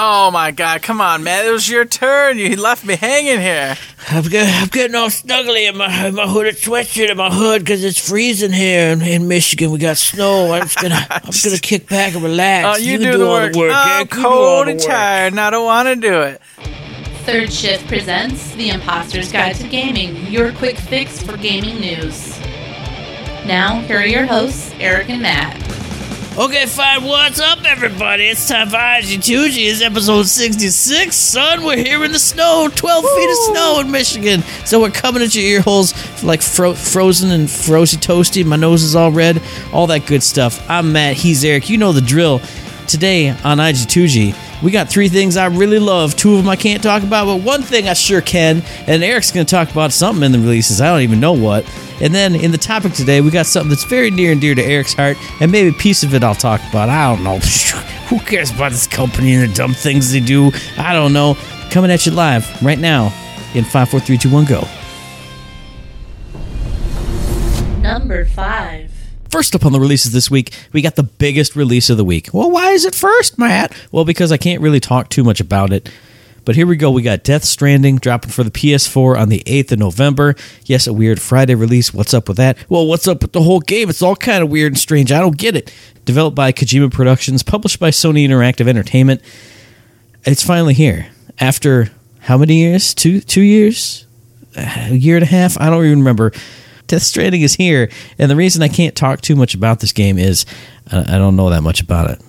Oh my god, come on, man. It was your turn. You left me hanging here. I'm, get, I'm getting all snuggly in my in my hooded sweatshirt and my hood because it's freezing here in, in Michigan. We got snow. I'm just gonna I'm just gonna kick back and relax. Oh, you, can do, do, the all work. the work. Oh, I'm you cold and tired, and I don't want to do it. Third Shift presents The Imposter's Guide to Gaming, your quick fix for gaming news. Now, here are your hosts, Eric and Matt. Okay, fine. What's up, everybody? It's time for IG2G. It's episode 66. Son, we're here in the snow. 12 feet of snow in Michigan. So we're coming at your ear holes like fro- frozen and frozy toasty. My nose is all red. All that good stuff. I'm Matt. He's Eric. You know the drill. Today on IG2G, we got three things I really love. Two of them I can't talk about, but one thing I sure can. And Eric's going to talk about something in the releases. I don't even know what. And then in the topic today, we got something that's very near and dear to Eric's heart, and maybe a piece of it I'll talk about. I don't know. Who cares about this company and the dumb things they do? I don't know. Coming at you live right now in 5, 4, 3, 2, 1, go. Number 5. First up on the releases this week, we got the biggest release of the week. Well, why is it first, Matt? Well, because I can't really talk too much about it. But here we go. We got Death Stranding dropping for the PS4 on the 8th of November. Yes, a weird Friday release. What's up with that? Well, what's up with the whole game? It's all kind of weird and strange. I don't get it. Developed by Kojima Productions, published by Sony Interactive Entertainment. It's finally here. After how many years? Two two years? A year and a half? I don't even remember. Death Stranding is here, and the reason I can't talk too much about this game is uh, I don't know that much about it.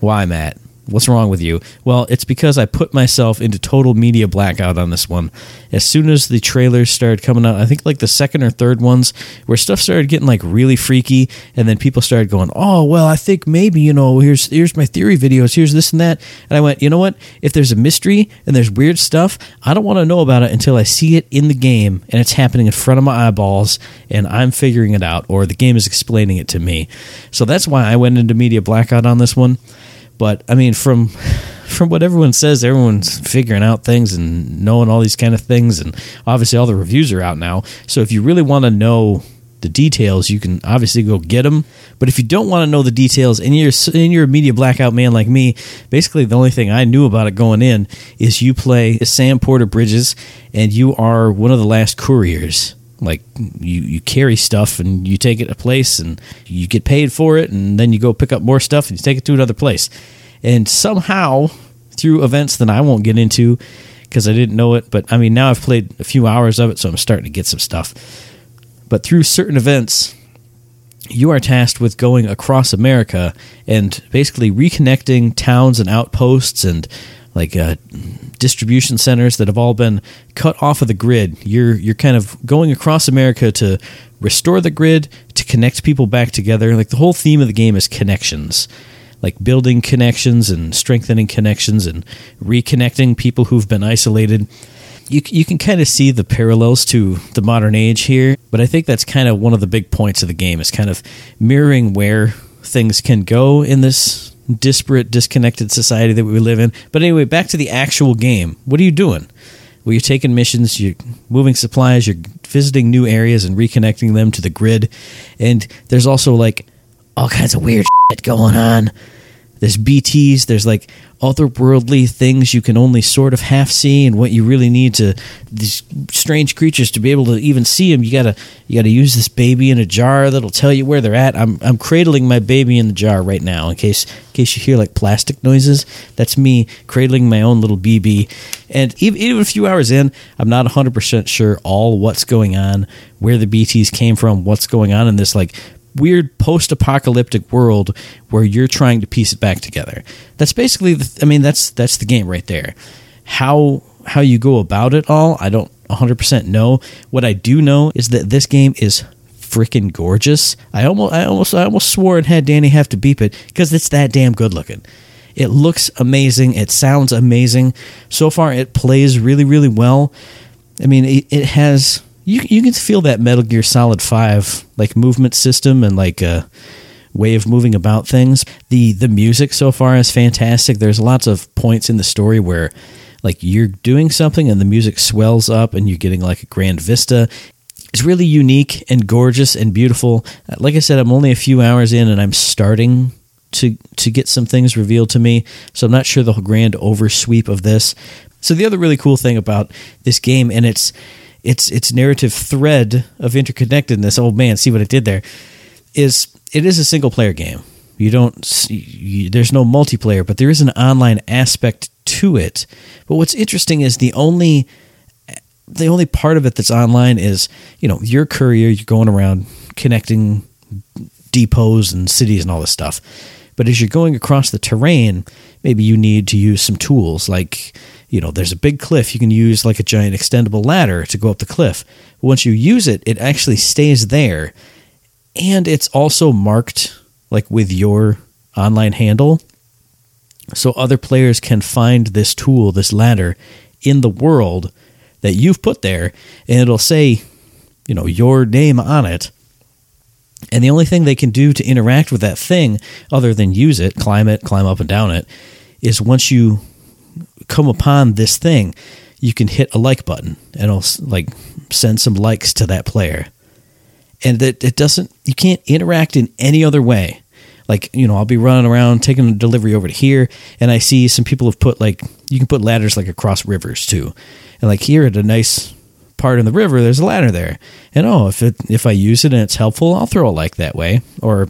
Why, Matt? What's wrong with you? Well, it's because I put myself into total media blackout on this one. As soon as the trailers started coming out, I think like the second or third ones, where stuff started getting like really freaky, and then people started going, "Oh, well, I think maybe you know, here's here's my theory videos, here's this and that," and I went, "You know what? If there's a mystery and there's weird stuff, I don't want to know about it until I see it in the game and it's happening in front of my eyeballs, and I'm figuring it out, or the game is explaining it to me." So that's why I went into media blackout on this one. But I mean, from from what everyone says, everyone's figuring out things and knowing all these kind of things, and obviously all the reviews are out now. So if you really want to know the details, you can obviously go get them. But if you don't want to know the details and you're and you're a media blackout man like me, basically the only thing I knew about it going in is you play Sam Porter Bridges, and you are one of the last couriers like you you carry stuff and you take it to a place and you get paid for it and then you go pick up more stuff and you take it to another place. And somehow through events that I won't get into because I didn't know it but I mean now I've played a few hours of it so I'm starting to get some stuff. But through certain events you are tasked with going across America and basically reconnecting towns and outposts and like uh, distribution centers that have all been cut off of the grid. You're you're kind of going across America to restore the grid to connect people back together. Like the whole theme of the game is connections, like building connections and strengthening connections and reconnecting people who've been isolated. You you can kind of see the parallels to the modern age here, but I think that's kind of one of the big points of the game is kind of mirroring where things can go in this disparate, disconnected society that we live in. But anyway, back to the actual game. What are you doing? Well, you're taking missions, you're moving supplies, you're visiting new areas and reconnecting them to the grid. And there's also like all kinds of weird shit going on. There's BTs, there's like otherworldly things you can only sort of half see, and what you really need to these strange creatures to be able to even see them, you gotta you gotta use this baby in a jar that'll tell you where they're at. I'm I'm cradling my baby in the jar right now in case in case you hear like plastic noises. That's me cradling my own little BB. And even, even a few hours in, I'm not 100% sure all what's going on, where the BTs came from, what's going on in this like weird post-apocalyptic world where you're trying to piece it back together. That's basically the I mean that's that's the game right there. How how you go about it all, I don't 100% know. What I do know is that this game is freaking gorgeous. I almost I almost I almost swore and had Danny have to beep it cuz it's that damn good looking. It looks amazing, it sounds amazing. So far it plays really really well. I mean, it, it has you you can feel that Metal Gear Solid Five like movement system and like a way of moving about things. The the music so far is fantastic. There's lots of points in the story where like you're doing something and the music swells up and you're getting like a grand vista. It's really unique and gorgeous and beautiful. Uh, like I said, I'm only a few hours in and I'm starting to to get some things revealed to me. So I'm not sure the whole grand oversweep of this. So the other really cool thing about this game and its its its narrative thread of interconnectedness. Oh man, see what it did there? Is it is a single player game. You don't you, there's no multiplayer, but there is an online aspect to it. But what's interesting is the only the only part of it that's online is you know your courier. You're going around connecting depots and cities and all this stuff. But as you're going across the terrain, maybe you need to use some tools like you know there's a big cliff you can use like a giant extendable ladder to go up the cliff. But once you use it it actually stays there. And it's also marked like with your online handle. So other players can find this tool this ladder in the world that you've put there and it'll say you know your name on it. And the only thing they can do to interact with that thing other than use it climb it climb up and down it is once you come upon this thing, you can hit a like button and it'll like send some likes to that player. And that it doesn't, you can't interact in any other way. Like, you know, I'll be running around taking a delivery over to here, and I see some people have put like, you can put ladders like across rivers too. And like here at a nice part in the river, there's a ladder there. And oh, if it, if I use it and it's helpful, I'll throw a like that way. Or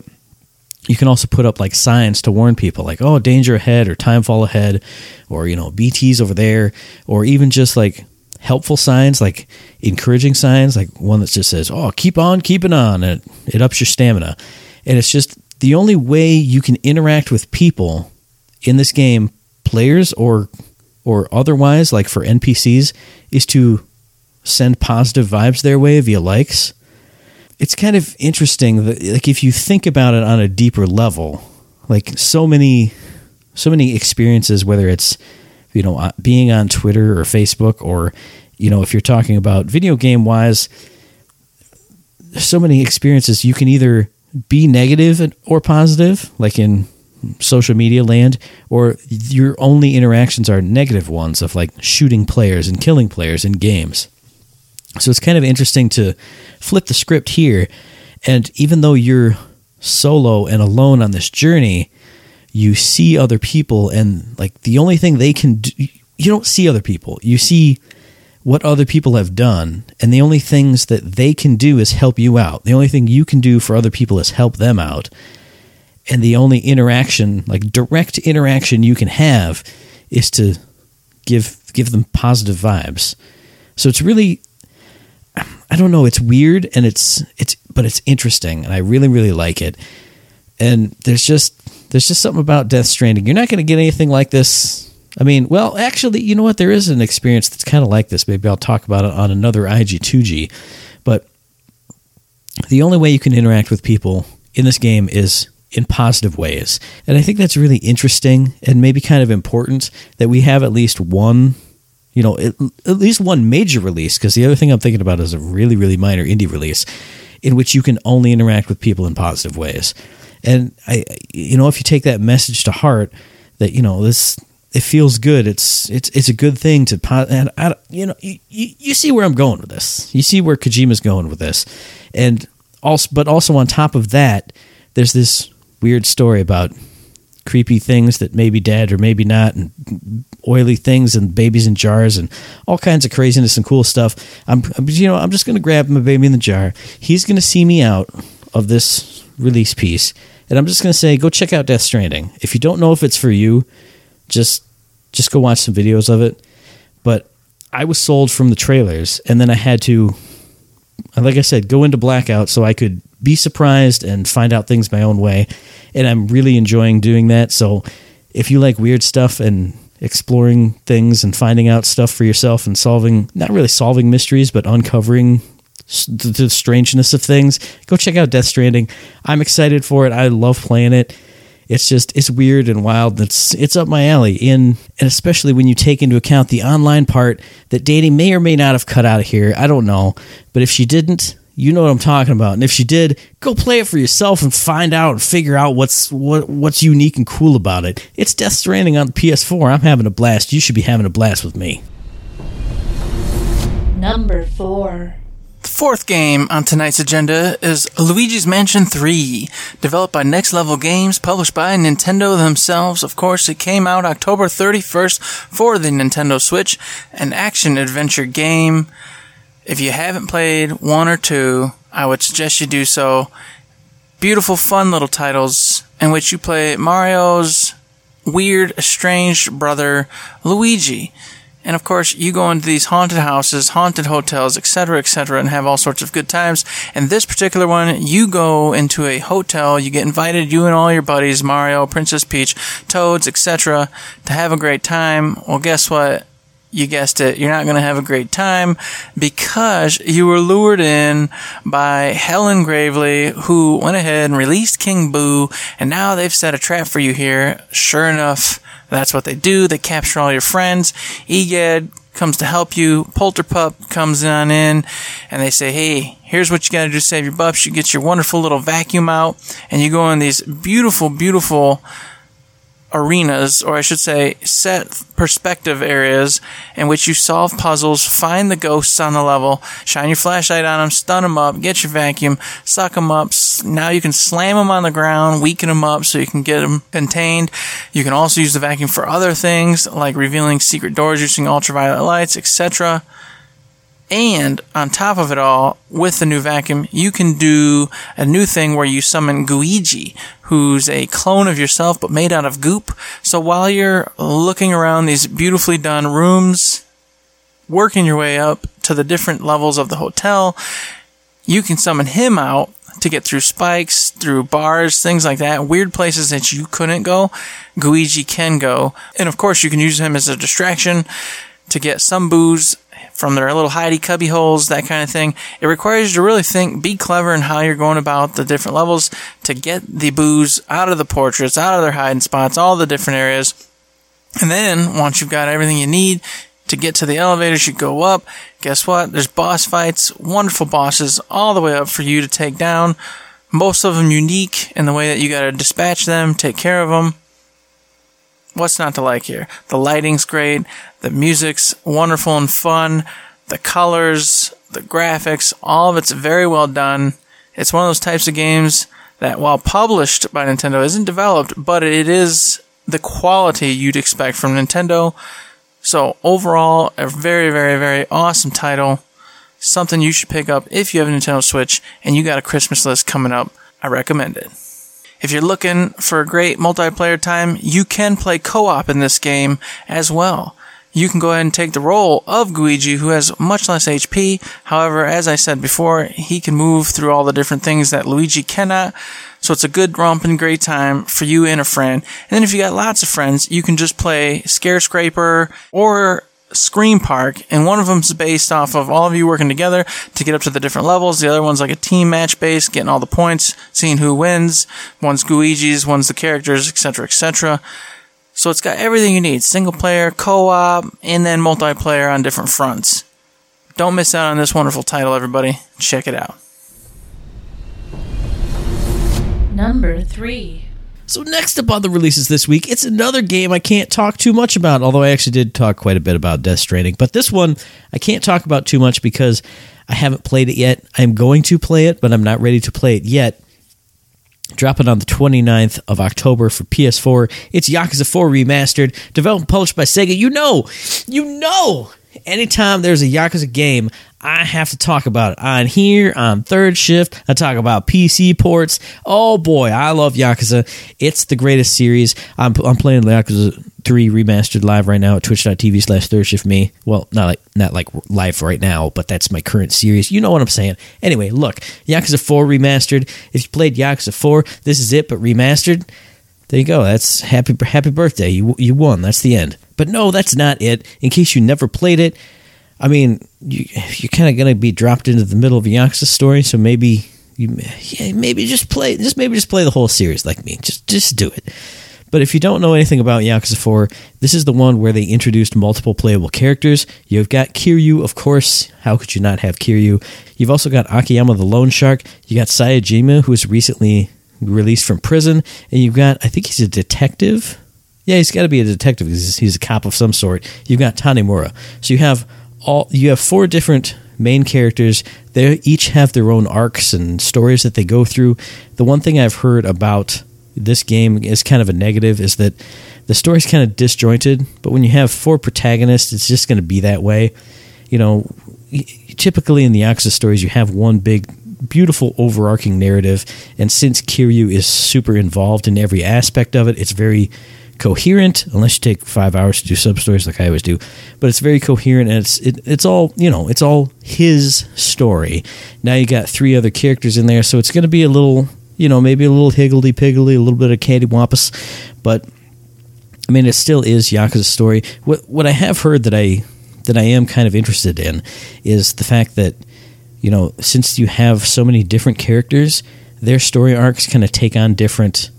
you can also put up like signs to warn people like oh danger ahead or time fall ahead or you know bt's over there or even just like helpful signs like encouraging signs like one that just says oh keep on keeping on and it, it ups your stamina. And it's just the only way you can interact with people in this game players or or otherwise like for npcs is to send positive vibes their way via likes it's kind of interesting that like if you think about it on a deeper level like so many so many experiences whether it's you know uh, being on twitter or facebook or you know if you're talking about video game wise so many experiences you can either be negative or positive like in social media land or your only interactions are negative ones of like shooting players and killing players in games so it's kind of interesting to flip the script here. And even though you're solo and alone on this journey, you see other people, and like the only thing they can do, you don't see other people. You see what other people have done, and the only things that they can do is help you out. The only thing you can do for other people is help them out. And the only interaction, like direct interaction you can have, is to give give them positive vibes. So it's really I don't know. It's weird and it's it's but it's interesting and I really really like it. And there's just there's just something about Death Stranding. You're not going to get anything like this. I mean, well, actually, you know what? There is an experience that's kind of like this. Maybe I'll talk about it on another IG2G. But the only way you can interact with people in this game is in positive ways. And I think that's really interesting and maybe kind of important that we have at least one you know, at, at least one major release, because the other thing I'm thinking about is a really, really minor indie release in which you can only interact with people in positive ways. And I, you know, if you take that message to heart, that you know this, it feels good. It's it's it's a good thing to, and I, you know, you, you see where I'm going with this. You see where Kojima's going with this, and also, but also on top of that, there's this weird story about creepy things that may be dead or maybe not, and oily things and babies in jars and all kinds of craziness and cool stuff. I'm, you know, I'm just going to grab my baby in the jar. He's going to see me out of this release piece, and I'm just going to say, go check out Death Stranding. If you don't know if it's for you, just just go watch some videos of it. But I was sold from the trailers, and then I had to, Uh, like I said, go into blackout so I could be surprised and find out things my own way. And I'm really enjoying doing that. So if you like weird stuff and exploring things and finding out stuff for yourself and solving, not really solving mysteries, but uncovering the strangeness of things, go check out Death Stranding. I'm excited for it. I love playing it. It's just it's weird and wild. It's it's up my alley. In and especially when you take into account the online part that Danny may or may not have cut out of here. I don't know, but if she didn't, you know what I'm talking about. And if she did, go play it for yourself and find out and figure out what's what what's unique and cool about it. It's Death Stranding on the PS4. I'm having a blast. You should be having a blast with me. Number 4. The fourth game on tonight's agenda is Luigi's Mansion 3, developed by Next Level Games, published by Nintendo themselves. Of course, it came out October 31st for the Nintendo Switch, an action adventure game. If you haven't played one or two, I would suggest you do so. Beautiful, fun little titles in which you play Mario's weird, estranged brother, Luigi. And of course, you go into these haunted houses, haunted hotels, etc., etc., and have all sorts of good times. And this particular one, you go into a hotel, you get invited, you and all your buddies, Mario, Princess Peach, Toads, etc., to have a great time. Well, guess what? You guessed it, you're not going to have a great time because you were lured in by Hellen Gravely, who went ahead and released King Boo, and now they've set a trap for you here. Sure enough, that's what they do. They capture all your friends. Egad comes to help you. Polterpup comes on in and they say, Hey, here's what you gotta do to save your buffs. You get your wonderful little vacuum out and you go in these beautiful, beautiful arenas, or I should say, set perspective areas in which you solve puzzles, find the ghosts on the level, shine your flashlight on them, stun them up, get your vacuum, suck them up. Now you can slam them on the ground, weaken them up so you can get them contained. You can also use the vacuum for other things like revealing secret doors using ultraviolet lights, etc. And on top of it all, with the new vacuum, you can do a new thing where you summon Gooigi, who's a clone of yourself but made out of goop. So while you're looking around these beautifully done rooms, working your way up to the different levels of the hotel, you can summon him out to get through spikes, through bars, things like that, weird places that you couldn't go, Gooigi can go. And of course, you can use him as a distraction to get some boos from their little hidey cubby holes, that kind of thing. It requires you to really think, be clever in how you're going about the different levels to get the boos out of the portraits, out of their hiding spots, all the different areas. And then, once you've got everything you need to get to the elevators, you go up. Guess what? There's boss fights, wonderful bosses all the way up for you to take down. Most of them unique in the way that you gotta dispatch them, take care of them. What's not to like here? The lighting's great, the music's wonderful and fun, the colors, the graphics, all of it's very well done. It's one of those types of games that, while published by Nintendo, isn't developed, but it is the quality you'd expect from Nintendo. So, overall, a very, very, very awesome title. Something you should pick up if you have a Nintendo Switch and you got a Christmas list coming up. I recommend it. If you're looking for a great multiplayer time, you can play co-op in this game as well. You can go ahead and take the role of Gooigi, who has much less HP. However, as I said before, he can move through all the different things that Luigi cannot. So it's a good romping great time for you and a friend. And then if you got lots of friends, you can just play Scare Scraper or Scream Park, and one of them is based off of all of you working together to get up to the different levels. The other one's like a team match base, getting all the points, seeing who wins. One's Gooigi's, one's the characters, etc., etc. So it's got everything you need: single player, co-op, and then multiplayer on different fronts. Don't miss out on this wonderful title, everybody. Check it out. Number 3. So next up on the releases this week, it's another game I can't talk too much about, although I actually did talk quite a bit about Death Stranding. But this one I can't talk about too much because I haven't played it yet. I'm going to play it, but I'm not ready to play it yet. Dropping on the 29th of October for PS4. It's Yakuza 4 Remastered, developed and published by Sega. You know, you know, anytime there's a Yakuza game, I have to talk about it. On here, on third shift, I talk about PC ports. Oh boy, I love Yakuza. It's the greatest series. I'm, I'm playing Yakuza 3 remastered live right now at twitch.tv slash third shift me. Well, not like not like live right now, but that's my current series. You know what I'm saying. Anyway, look, Yakuza 4 remastered. If you played Yakuza 4, this is it, but remastered. There you go. That's happy happy birthday. You you won. That's the end. But no, that's not it. In case you never played it, I mean, you, you're kind of going to be dropped into the middle of Yakuza story, so maybe you yeah, maybe just play just maybe just play the whole series like me. Just just do it. But if you don't know anything about Yakuza 4, this is the one where they introduced multiple playable characters. You've got Kiryu, of course. How could you not have Kiryu? You've also got Akiyama the Loan Shark. You got Saejima, who was recently released from prison. And you've got, I think he's a detective. Yeah, he's got to be a detective because he's a cop of some sort. You've got Tanimura. So you have all you have four different main characters. They each have their own arcs and stories that they go through. The one thing I've heard about this game is kind of a negative is that the story's kind of disjointed, but when you have four protagonists, it's just going to be that way. You know, typically in the Yakuza stories, you have one big, beautiful, overarching narrative, and since Kiryu is super involved in every aspect of it, it's very coherent. Unless you take five hours to do sub stories like I always do, but it's very coherent, and it's it, it's all you know, it's all his story. Now you got three other characters in there, so it's going to be a little, you know, maybe a little higgledy piggledy, a little bit of candy wampus, but I mean, it still is Yakuza's story. What what I have heard that I that I am kind of interested in is the fact that you know since you have so many different characters, their story arcs kind of take on different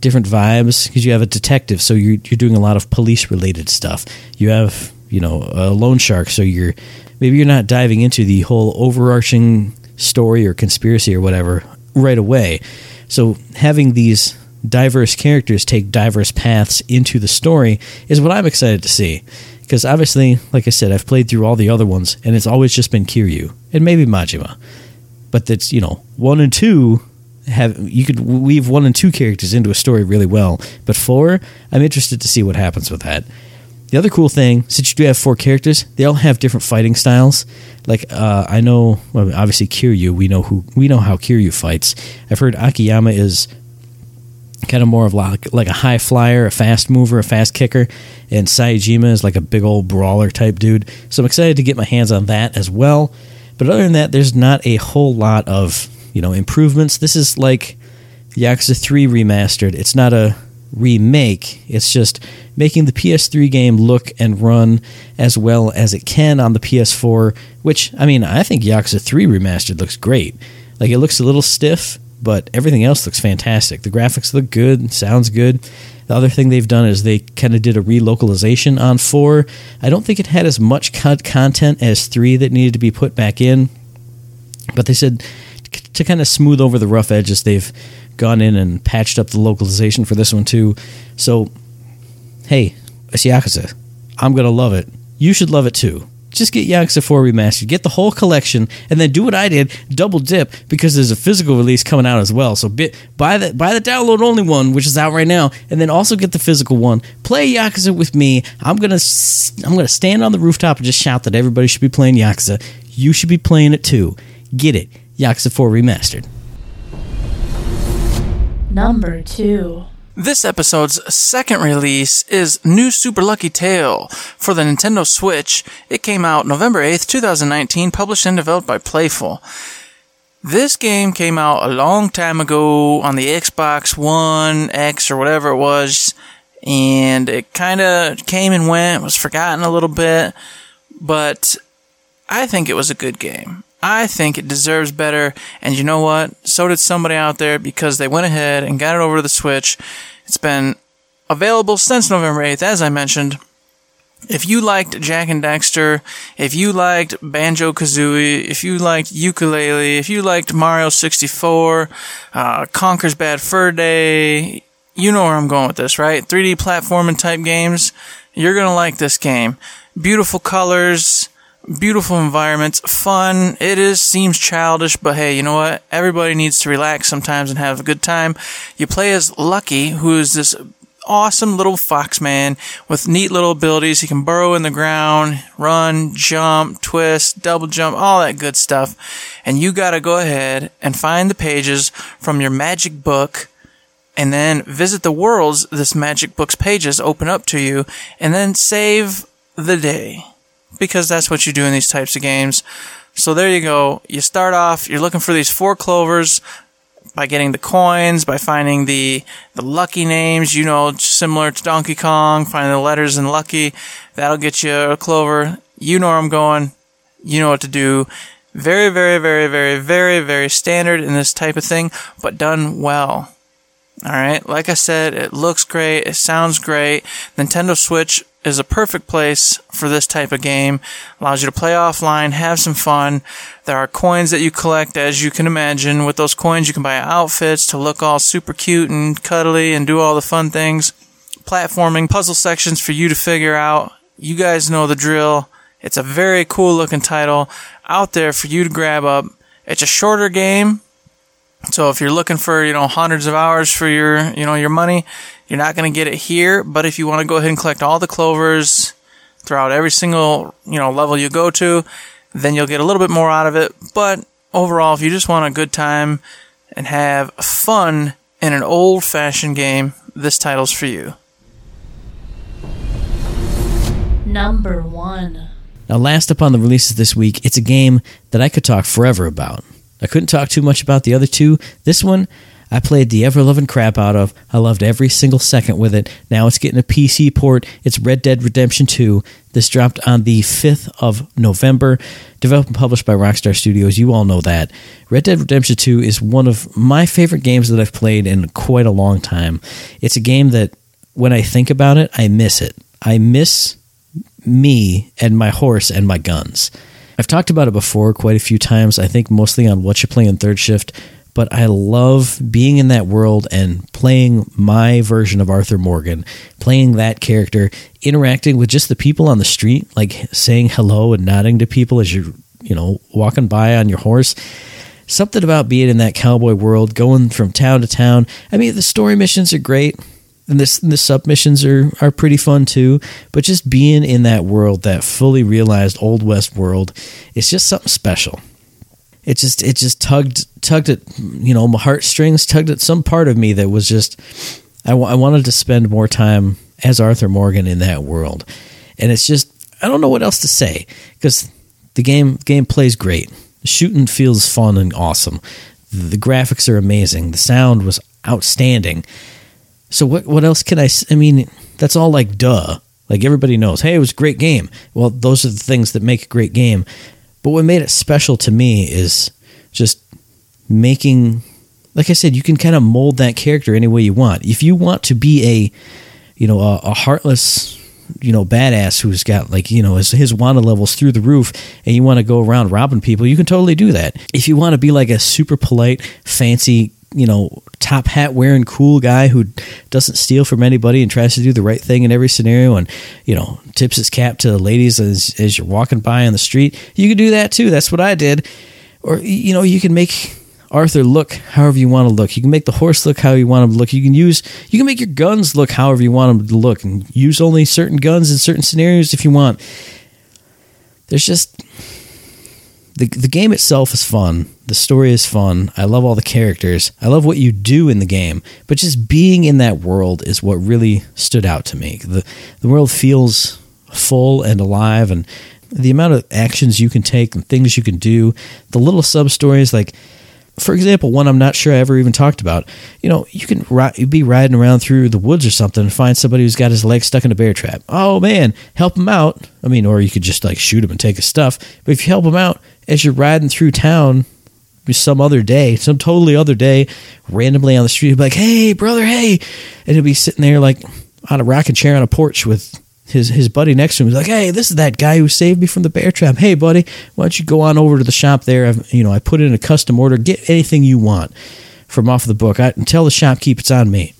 different vibes because you have a detective, so you're you're doing a lot of police related stuff. You have you know a loan shark, so you're maybe you're not diving into the whole overarching story or conspiracy or whatever right away. So having these diverse characters take diverse paths into the story is what I'm excited to see. Because obviously, like I said, I've played through all the other ones, and it's always just been Kiryu and maybe Majima. But that's you know one and two have you could weave one and two characters into a story really well. But four, I'm interested to see what happens with that. The other cool thing, since you do have four characters, they all have different fighting styles. Like uh, I know, well, obviously Kiryu, we know who we know how Kiryu fights. I've heard Akiyama is kind of more of like like a high flyer, a fast mover, a fast kicker, and Saejima is like a big old brawler type dude. So I'm excited to get my hands on that as well. But other than that, there's not a whole lot of you know improvements. This is like Yakuza 3 remastered. It's not a remake. It's just making the PS3 game look and run as well as it can on the PS4. Which I mean, I think Yakuza 3 remastered looks great. Like it looks a little stiff, but everything else looks fantastic. The graphics look good, sounds good. The other thing they've done is they kind of did a relocalization on 4. I don't think it had as much content as 3 that needed to be put back in, but they said to kind of smooth over the rough edges, they've gone in and patched up the localization for this one too. So, hey, it's Yakuza. I'm to love it. You should love it too just get Yakuza 4 Remastered, get the whole collection, and then do what I did, double dip because there's a physical release coming out as well. So buy the buy the download only one, which is out right now, and then also get the physical one. Play Yakuza with me. I'm gonna I'm gonna stand on the rooftop and just shout that everybody should be playing Yakuza. You should be playing it too. Get it, Yakuza 4 Remastered. Number two. This episode's second release is New Super Lucky Tale for the Nintendo Switch. It came out November 8th, 2019, published and developed by Playful. This game came out a long time ago on the Xbox One X or whatever it was, and it kind of came and went, was forgotten a little bit, but I think it was a good game. I think it deserves better, and you know what? So did somebody out there because they went ahead and got it over to the Switch. It's been available since November 8th, as I mentioned. If you liked Jak and Daxter, if you liked Banjo Kazooie, if you liked Yooka-Laylee, if you liked Mario 64, uh, Conker's Bad Fur Day, you know where I'm going with this, right? 3D platforming type games, you're gonna like this game. Beautiful colors, beautiful environments, fun. It is seems childish, but hey, you know what? Everybody needs to relax sometimes and have a good time. You play as Lucky, who is this awesome little fox man with neat little abilities. He can burrow in the ground, run, jump, twist, double jump, all that good stuff. And you gotta go ahead and find the pages from your magic book and then visit the worlds this magic book's pages open up to you and then save the day because that's what you do in these types of games. So there you go. You start off, you're looking for these four clovers by getting the coins, by finding the, the lucky names, you know, similar to Donkey Kong, finding the letters in lucky. That'll get you a clover. You know where I'm going. You know what to do. Very, very, very, very, very, very standard in this type of thing, but done well. Alright, like I said, it looks great, it sounds great. Nintendo Switch is a perfect place for this type of game. Allows you to play offline, have some fun. There are coins that you collect, as you can imagine. With those coins, you can buy outfits to look all super cute and cuddly and do all the fun things. Platforming, puzzle sections for you to figure out. You guys know the drill. It's a very cool looking title out there for you to grab up. It's a shorter game. So if you're looking for, you know, hundreds of hours for your, you know, your money, you're not going to get it here. But if you want to go ahead and collect all the clovers throughout every single, you know, level you go to, then you'll get a little bit more out of it. But overall, if you just want a good time and have fun in an old fashioned game, this title's for you. Number one. Now, last up on the releases this week, it's a game that I could talk forever about. I couldn't talk too much about the other two. This one, I played the ever loving crap out of. I loved every single second with it. Now it's getting a PC port. It's Red Dead Redemption 2. This dropped on the 5th of November. Developed and published by Rockstar Studios. You all know that. Red Dead Redemption 2 is one of my favorite games that I've played in quite a long time. It's a game that, when I think about it, I miss it. I miss me and my horse and my guns. I've talked about it before quite a few times, I think mostly on What You Play in Third Shift, but I love being in that world and playing my version of Arthur Morgan, playing that character, interacting with just the people on the street, like saying hello and nodding to people as you're, you know, walking by on your horse. Something about being in that cowboy world, going from town to town. I mean, the story missions are great and this the submissions are are pretty fun too. But just being in that world, that fully realized old west world, it's just something special. It just it just tugged tugged at you know my heartstrings, tugged at some part of me that was just I, w- I wanted to spend more time as Arthur Morgan in that world, and it's just I don't know what else to say because the game game plays great. Shooting feels fun and awesome. The graphics are amazing. The sound was outstanding. So what what else can I? I mean, that's all like duh. Like everybody knows, hey, it was a great game. Well, those are the things that make a great game. But what made it special to me is just making like I said, you can kind of mold that character any way you want. If you want to be a, you know, a, a heartless, you know, badass who's got like, you know, his, his wanted levels through the roof and you want to go around robbing people, you can totally do that. If you want to be like a super polite, fancy, you know, top hat wearing cool guy who doesn't steal from anybody and tries to do the right thing in every scenario and, you know, tips his cap to the ladies as, as you're walking by on the street, you can do that too. That's what I did. Or, you know, you can make Arthur look however you want to look. You can make the horse look how you want him to look. You can use you can make your guns look however you want them to look and use only certain guns in certain scenarios if you want. There's just the the game itself is fun. The story is fun. I love all the characters. I love what you do in the game, but just being in that world is what really stood out to me. The the world feels full and alive and the amount of actions you can take and things you can do, the little sub stories like for example, one I'm not sure I ever even talked about. You know, you can ri- be riding around through the woods or something and find somebody who's got his leg stuck in a bear trap. Oh man, help him out. I mean, or you could just like shoot him and take his stuff. But if you help him out as you're riding through town some other day, some totally other day, randomly on the street, be like, "Hey, brother, hey," and he'll be sitting there like on a rocking chair on a porch with his his buddy next to him. He's like, "Hey, this is that guy who saved me from the bear trap. Hey, buddy, why don't you go on over to the shop there? I've, you know, I put in a custom order. Get anything you want from off the book. I tell the shopkeep it's on me."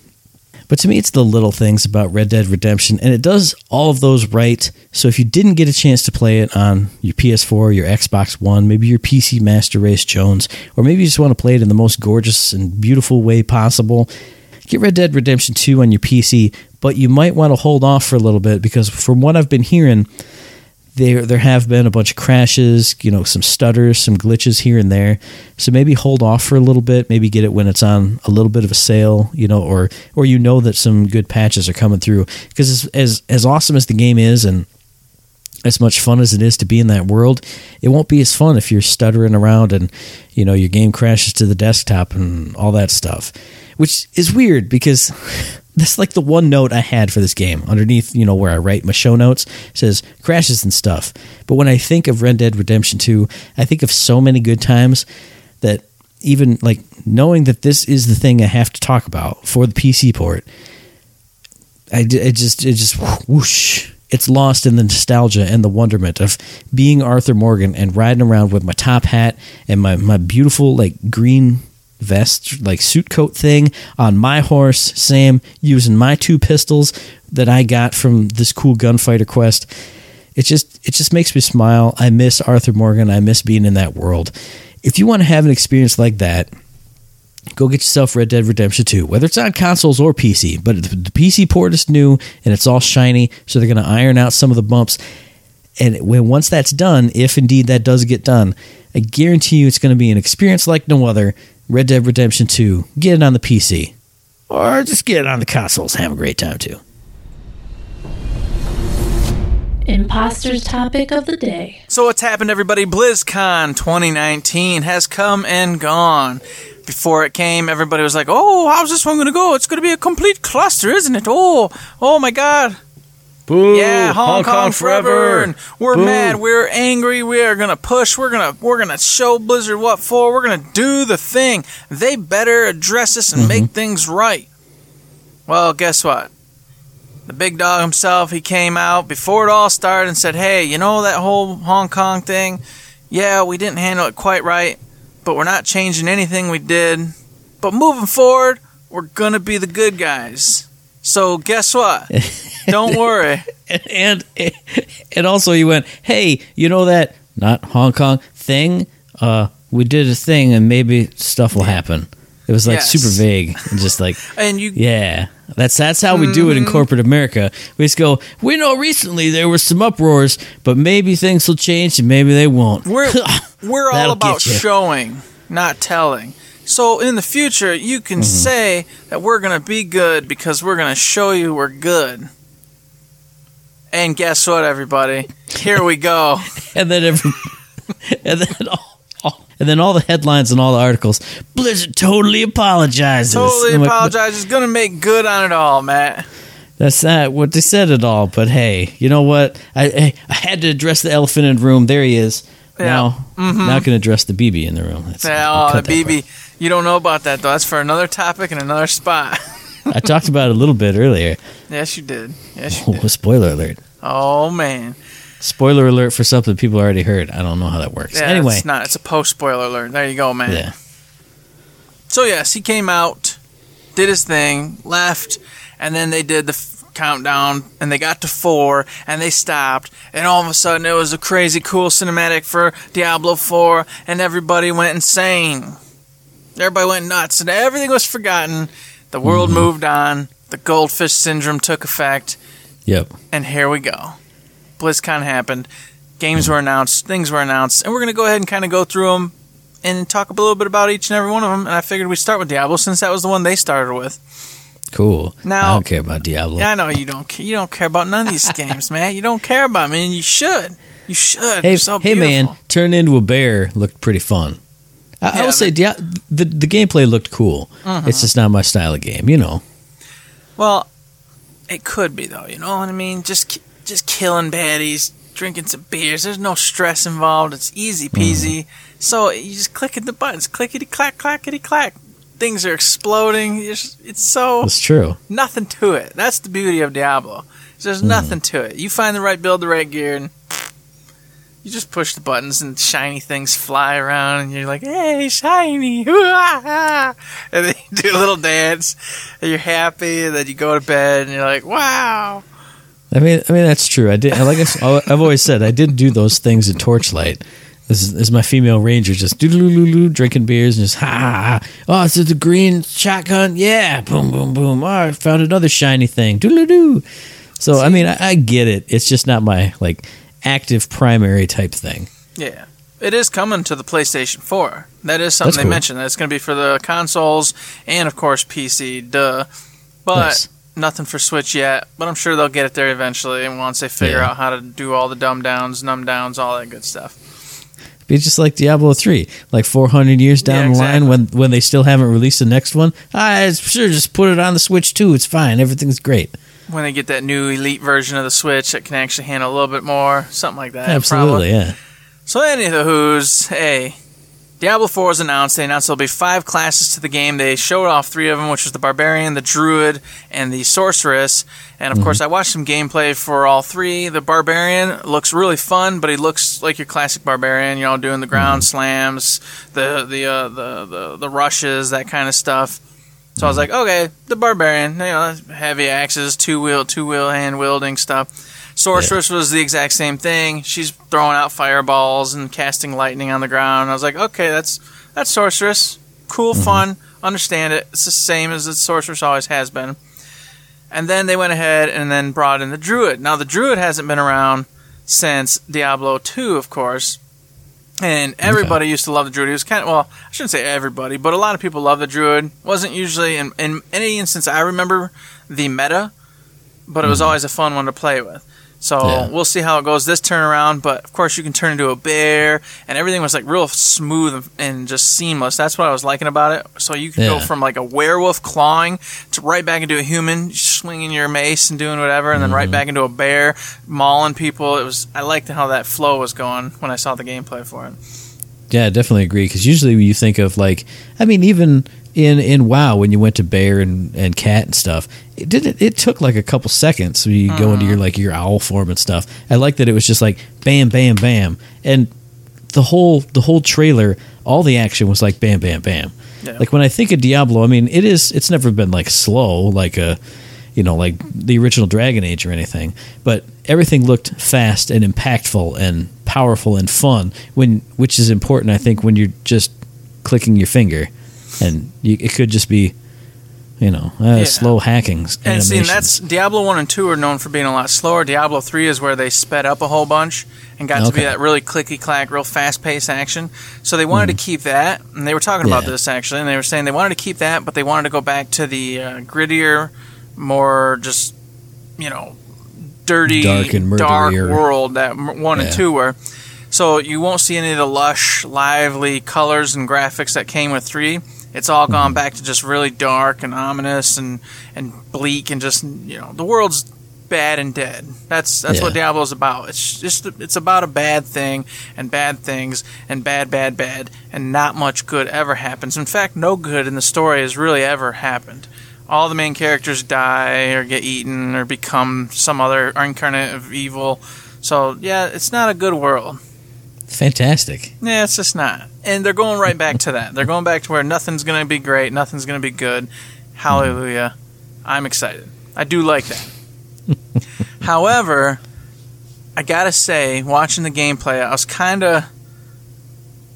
But to me, it's the little things about Red Dead Redemption, and it does all of those right. So if you didn't get a chance to play it on your PS4, your Xbox One, maybe your PC Master Race Jones, or maybe you just want to play it in the most gorgeous and beautiful way possible, get Red Dead Redemption 2 on your PC, but you might want to hold off for a little bit because from what I've been hearing, there there have been a bunch of crashes, you know, some stutters, some glitches here and there. So maybe hold off for a little bit, maybe get it when it's on a little bit of a sale, you know, or or you know that some good patches are coming through because as as, as awesome as the game is and as much fun as it is to be in that world, it won't be as fun if you're stuttering around and you know your game crashes to the desktop and all that stuff, which is weird because that's like the one note I had for this game. Underneath, you know, where I write my show notes says crashes and stuff. But when I think of Red Dead Redemption 2, I think of so many good times that even like knowing that this is the thing I have to talk about for the PC port, I it just it just whoosh. It's lost in the nostalgia and the wonderment of being Arthur Morgan and riding around with my top hat and my, my beautiful like green vest, like suit coat thing on my horse, Sam, using my two pistols that I got from this cool gunfighter quest. it just it just makes me smile. I miss Arthur Morgan. I miss being in that world. If you want to have an experience like that, go get yourself Red Dead Redemption 2, whether it's on consoles or PC. But the PC port is new and it's all shiny, so they're going to iron out some of the bumps. And when once that's done, if indeed that does get done, I guarantee you it's going to be an experience like no other. Red Dead Redemption 2, get it on the PC. Or just get it on the consoles. Have a great time too. Imposters topic of the day. So what's happened, everybody? BlizzCon 2019 has come and gone. Before it came, everybody was like, "Oh, how's this one gonna go? It's gonna be a complete cluster, isn't it? Oh, oh my God! Boo! yeah, Hong, Kong, forever! And we're mad. We're angry. We are gonna push. We're gonna we're gonna show Blizzard what for. We're gonna do the thing. They better address this and mm-hmm. make things right." Well, guess what? The big dog himself, he came out before it all started and said, Hey, you know that whole Hong Kong thing? Yeah, we didn't handle it quite right, but we're not changing anything we did. But moving forward, we're gonna be the good guys. So guess what? Don't worry. and and also you went, hey, you know that not Hong Kong thing? Uh, we did a thing, and maybe stuff will happen. It was like Yes. super vague and just like, And you yeah, that's that's how we do it in corporate America. We just go, we know recently there were some uproars, but maybe things will change and maybe they won't. we're we're all about showing, not telling. So in the future, you can Mm-hmm. say that we're gonna be good because we're gonna show you we're good. And guess what, everybody? Here we go. and then every, and then all, all- and then all the headlines and all the articles. Blizzard totally apologizes. totally I'm like, apologize. It's gonna make good on it all, Matt. That's not what they said at all. But hey, you know what? I I, I had to address the elephant in the room. There he is. Yeah. Mm-hmm. Now, not going to address the BB in the room. That's, Yeah, oh, that BB, you don't know about that though. That's for another topic and another spot. I talked about it a little bit earlier. yes, you did. Yes, you Oh, did. spoiler alert! Oh man. Spoiler alert for something people already heard. I don't know how that works. Yeah, anyway, it's not. It's a post spoiler alert. There you go, man. yeah, So yes, he came out, did his thing, left, and then they did the countdown, and they got to four, and they stopped, and all of a sudden it was a crazy cool cinematic for Diablo Four, and everybody went insane. Everybody went nuts, and everything was forgotten. The world mm-hmm. moved on. The goldfish syndrome took effect, yep. and here we go. BlizzCon happened. Games were announced. Things were announced, and we're gonna go ahead and kind of go through them and talk a little bit about each and every one of them. And I figured we'd start with Diablo since that was the one they started with. Cool. Now- I don't care about Diablo. Yeah, I know you don't. ca- You don't care about none of these games, man. You don't care about me, and you should. You should. Hey, so hey, man! Turn into a bear looked pretty fun. I, I will say, Dia- the the gameplay looked cool. Uh-huh. It's just not my style of game, you know. Well, it could be though. You know what I mean? Just just killing baddies, drinking some beers. There's no stress involved. It's easy peasy. So you just clicking the buttons, clickety clack, clackety clack. Things are exploding. It's, it's so It's true. nothing to it. That's the beauty of Diablo. There's hmm. nothing to it. You find the right build, the right gear, and you just push the buttons, and shiny things fly around, and you're like, "Hey, shiny!" and then you do a little dance, and you're happy. And then you go to bed, and you're like, "Wow!" I mean, I mean that's true. I did. Like I, have always said, I did do those things in Torchlight. This is, this is my female ranger just drinking beers and just ha ha. ha. Oh, it's the green shotgun. Yeah, boom boom boom. Oh, I found another shiny thing. Doo doo doo. So I mean, I, I get it. It's just not my like active primary type thing. Yeah. It is coming to the PlayStation 4. That is something That's they cool. mentioned. That it's going to be for the consoles and, of course, PC. Duh. But Nice. nothing for Switch yet. But I'm sure they'll get it there eventually. And once they figure Yeah. out how to do all the dumb downs, numb downs, all that good stuff. Be just like Diablo three, like four hundred years down Yeah, the line when when they still haven't released the next one. I sure just put it on the Switch too. It's fine. Everything's great. When they get that new Elite version of the Switch that can actually handle a little bit more, something like that. Absolutely, probably. yeah. So, any of the who's, hey, Diablo 4 was announced. They announced there'll be five classes to the game. They showed off three of them, which was the Barbarian, the Druid, and the Sorceress. And of mm-hmm. course, I watched some gameplay for all three. The Barbarian looks really fun, but he looks like your classic Barbarian. You know, doing the ground mm-hmm. slams, the the uh, the, the the rushes, that kind of stuff. So I was mm-hmm. like, okay, the Barbarian, you know, heavy axes, two wheel, two wheel hand wielding stuff. Sorceress was the exact same thing. She's throwing out fireballs and casting lightning on the ground. I was like, okay, that's that's Sorceress. Cool, Mm-hmm. fun, understand it. It's the same as the Sorceress always has been. And then they went ahead and then brought in the Druid. Now the Druid hasn't been around since Diablo 2, of course. And everybody used to love the Druid. He was kind of well, I shouldn't say everybody, but a lot of people love the Druid. wasn't usually in in any instance I remember the meta, but it was always a fun one to play with. So. Yeah. we'll see how it goes this turnaround. But of course, you can turn into a bear, and everything was like real smooth and- just seamless. That's what I was liking about it. So you can go from like a werewolf clawing to right back into a human, swinging your mace and doing whatever, and then Mm-hmm. right back into a bear, mauling people. It was I liked how that flow was going when I saw the gameplay for it. Yeah, I definitely agree. Because usually when you think of like, I mean, even in in WoW when you went to bear and, and cat and stuff, it didn't. It took like a couple seconds. So you go into your uh-huh. like your owl form and stuff. I like that it was just like bam, bam, bam, and the whole the whole trailer, all the action was like bam, bam, bam. Yeah. Like when I think of Diablo, I mean, it is. It's never been like slow, like a, you know, like the original Dragon Age or anything. But everything looked fast and impactful and powerful and fun. When which is important, I think, when you're just clicking your finger, and you, it could just be, you know, uh, Yeah. slow hacking. And see, and that's Diablo one and two are known for being a lot slower. Diablo three is where they sped up a whole bunch and got to be that really clicky clack, real fast paced action. So they wanted to keep that, and they were talking about Hmm. This actually, and they were saying they wanted to keep that, but they wanted to go back to the uh, grittier, more just you know, dirty, Dark and dark world that one and two were. So you won't see any of the lush, lively colors and graphics that came with three. It's all gone back to just really dark and ominous and, and bleak and just you know the world's bad and dead. That's that's what Yeah. Diablo's about. It's just it's about a bad thing and bad things and bad bad bad and not much good ever happens. In fact, no good in the story has really ever happened. All the main characters die or get eaten or become some other incarnate of evil. So yeah, it's not a good world. Fantastic. Yeah, it's just not. And they're going right back to that. They're going back to where nothing's going to be great, nothing's going to be good. Hallelujah. I'm excited. I do like that. However, I got to say, watching the gameplay, I was kind of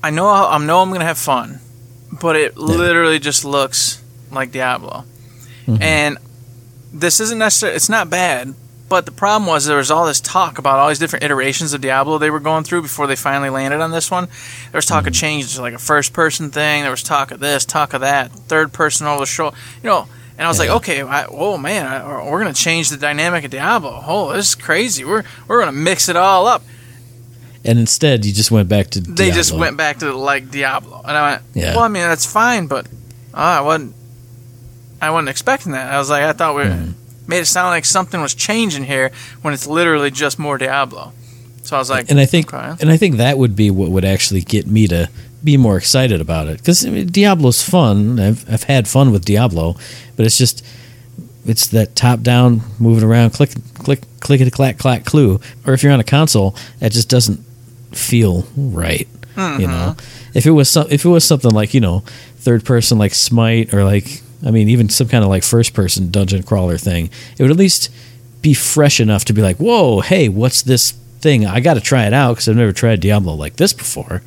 I know I know I'm going to have fun, but it literally just looks like Diablo. Mm-hmm. And this isn't necessarily it's not bad, but the problem was there was all this talk about all these different iterations of Diablo they were going through before they finally landed on this one. There was talk of change to like a first person thing. There was talk of this, talk of that, third person over the shoulder. You know, and I was Yeah. like, okay, I, oh man, I, we're gonna change the dynamic of Diablo. Oh, this is crazy. We're we're gonna mix it all up. And instead, you just went back to. They just went back to like Diablo, and I went, Yeah. well, I mean that's fine, but uh, I wasn't I wasn't expecting that. I was like, I thought we Hmm. Made it sound like something was changing here when it's literally just more Diablo. So I was like, and I think okay. and I think that would be what would actually get me to be more excited about it because I mean, Diablo's fun. I've I've had fun with Diablo, but it's just it's that top down moving around click click clickety clack clack clue. Or if you're on a console, that just doesn't feel right. You know, mm-hmm. if it was some if it was something like you know third person like Smite or like I mean even some kind of like first person dungeon crawler thing, it would at least be fresh enough to be like, whoa, hey, what's this thing? I got to try it out because I've never tried Diablo like this before.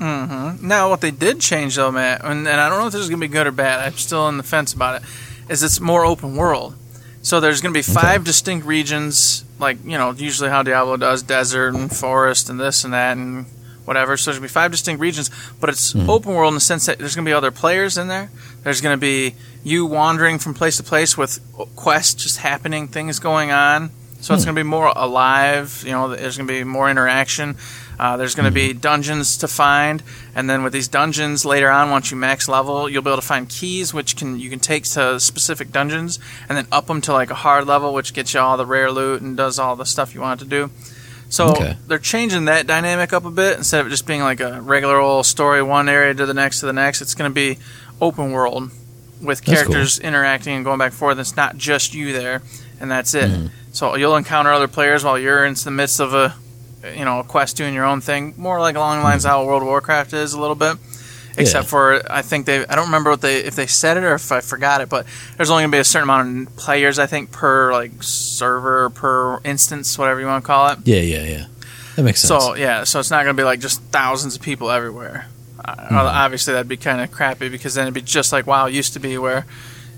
Mm-hmm. Now, what they did change, though, Matt, and, and I don't know if this is going to be good or bad. I'm still on the fence about it. Is it's more open world. So there's going to be five distinct regions, like you know, usually how Diablo does, desert and forest and this and that and whatever. So there's going to be five distinct regions, but it's mm. open world in the sense that there's going to be other players in there. There's going to be you wandering from place to place with quests just happening, things going on. So it's going to be more alive. You know, there's going to be more interaction. Uh, there's going to be dungeons to find, and then with these dungeons later on, once you max level, you'll be able to find keys, which can you can take to specific dungeons, and then up them to like a hard level, which gets you all the rare loot and does all the stuff you want to do. So Okay. they're changing that dynamic up a bit instead of just being like a regular old story, one area to the next to the next. It's going to be open world with That's cool. characters interacting and going back and forth. It's not just you there, and that's it. Mm-hmm. So you'll encounter other players while you're in the midst of a, you know, a quest doing your own thing. More like along the lines of how World of Warcraft is a little bit. except for I think they I don't remember what they if they said it or if I forgot it, but there's only gonna be a certain amount of players I think per like server per instance, whatever you want to call it. Yeah, yeah, yeah. That makes sense. So yeah, so it's not gonna be like just thousands of people everywhere. Uh, Mm-hmm. Obviously, that'd be kind of crappy because then it'd be just like WoW used to be, where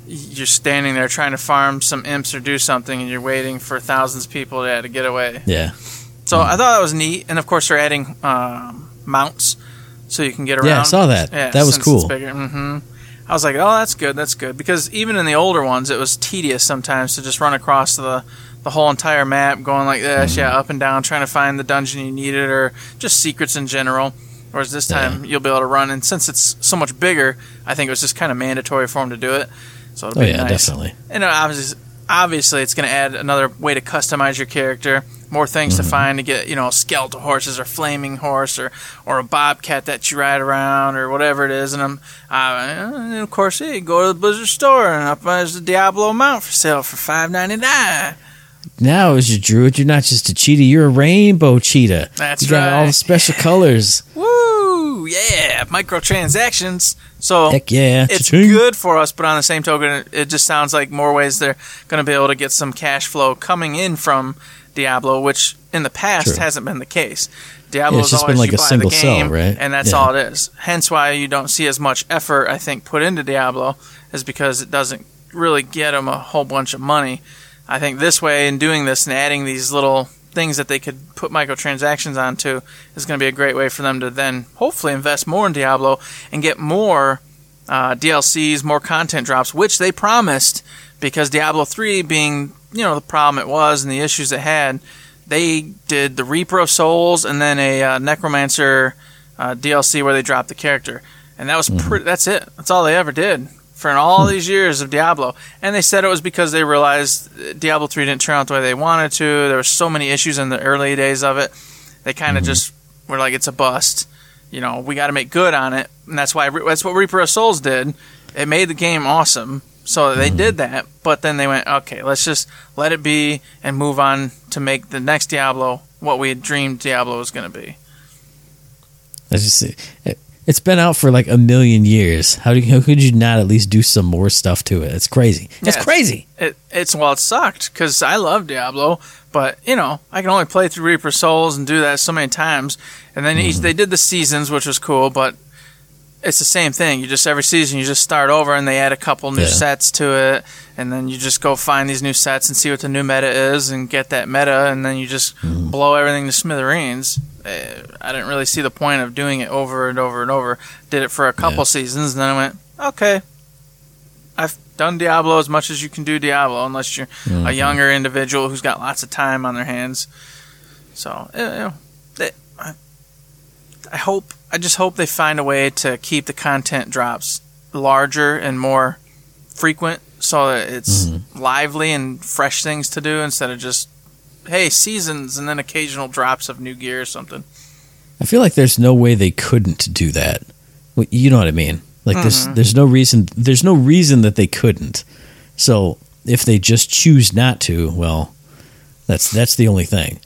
you're standing there trying to farm some imps or do something, and you're waiting for thousands of people to, to get away. yeah. So I thought that was neat, and of course they're adding um, mounts so you can get around. Yeah, I saw that. That was cool. hmm I was like, oh, that's good, that's good, because even in the older ones, it was tedious sometimes to just run across the the whole entire map, going like this, Mm-hmm. yeah, up and down, trying to find the dungeon you needed, or just secrets in general. Whereas this time you'll be able to run, and since it's so much bigger, I think it was just kind of mandatory for them to do it. So it'll Oh be yeah, nice. definitely. And uh, obviously, obviously, it's going to add another way to customize your character. More things Mm-hmm. to find to get, you know, skeletal horses or flaming horse or, or a bobcat that you ride around or whatever it is. And, um, uh, and of course, yeah, you go to the Blizzard store and up there's the Diablo mount for sale for five ninety nine. Now, as your druid, you're not just a cheetah; you're a rainbow cheetah. That's you got all the special colors. Woo! Yeah, microtransactions. So Heck yeah! it's Cha-ching. good for us, but on the same token, it- just sounds like more ways they're going to be able to get some cash flow coming in from Diablo, which in the past True. hasn't been the case. Diablo Yeah, it's just been like a single game, right? and that's Yeah. all it is. Hence, why you don't see as much effort, I think, put into Diablo, is because it doesn't really get them a whole bunch of money. I think this way, in doing this and adding these little things that they could put microtransactions onto, is going to be a great way for them to then hopefully invest more in Diablo and get more uh, DLCs, more content drops, which they promised because Diablo 3 being, you know, the problem it was and the issues it had, they did the Reaper of Souls and then a uh, Necromancer uh, DLC where they dropped the character. And that was pretty, that's it. That's all they ever did for all these years of Diablo. And they said it was because they realized Diablo 3 didn't turn out the way they wanted to. There were so many issues in the early days of it. They kind of just were like, it's a bust. You know, we got to make good on it. And that's why that's what Reaper of Souls did. It made the game awesome. So they did that, but then they went, okay, let's just let it be and move on to make the next Diablo what we had dreamed Diablo was going to be. I just it, it's been out for like a million years. How do you, how could you not at least do some more stuff to it? It's crazy. It's Yeah. crazy. It, it's well, it sucked because I love Diablo, but you know I can only play through Reaper Souls and do that so many times. And then each, mm-hmm. they did the seasons, which was cool, but it's the same thing. You just every season you just start over, and they add a couple new Yeah. sets to it, and then you just go find these new sets and see what the new meta is, and get that meta, and then you just mm-hmm. blow everything to smithereens. Uh, I didn't really see the point of doing it over and over and over. Did it for a couple Yeah. seasons, and then I went, okay, I've done Diablo as much as you can do Diablo, unless you're Mm-hmm. a younger individual who's got lots of time on their hands. So, you know, they, I, I hope, I just hope they find a way to keep the content drops larger and more frequent, so that it's Mm-hmm. lively and fresh things to do instead of just, hey, seasons and then occasional drops of new gear or something. I feel like there's no way they couldn't do that. You know what I mean? Like there's Mm-hmm. there's no reason there's no reason that they couldn't. So if they just choose not to, well, that's that's the only thing.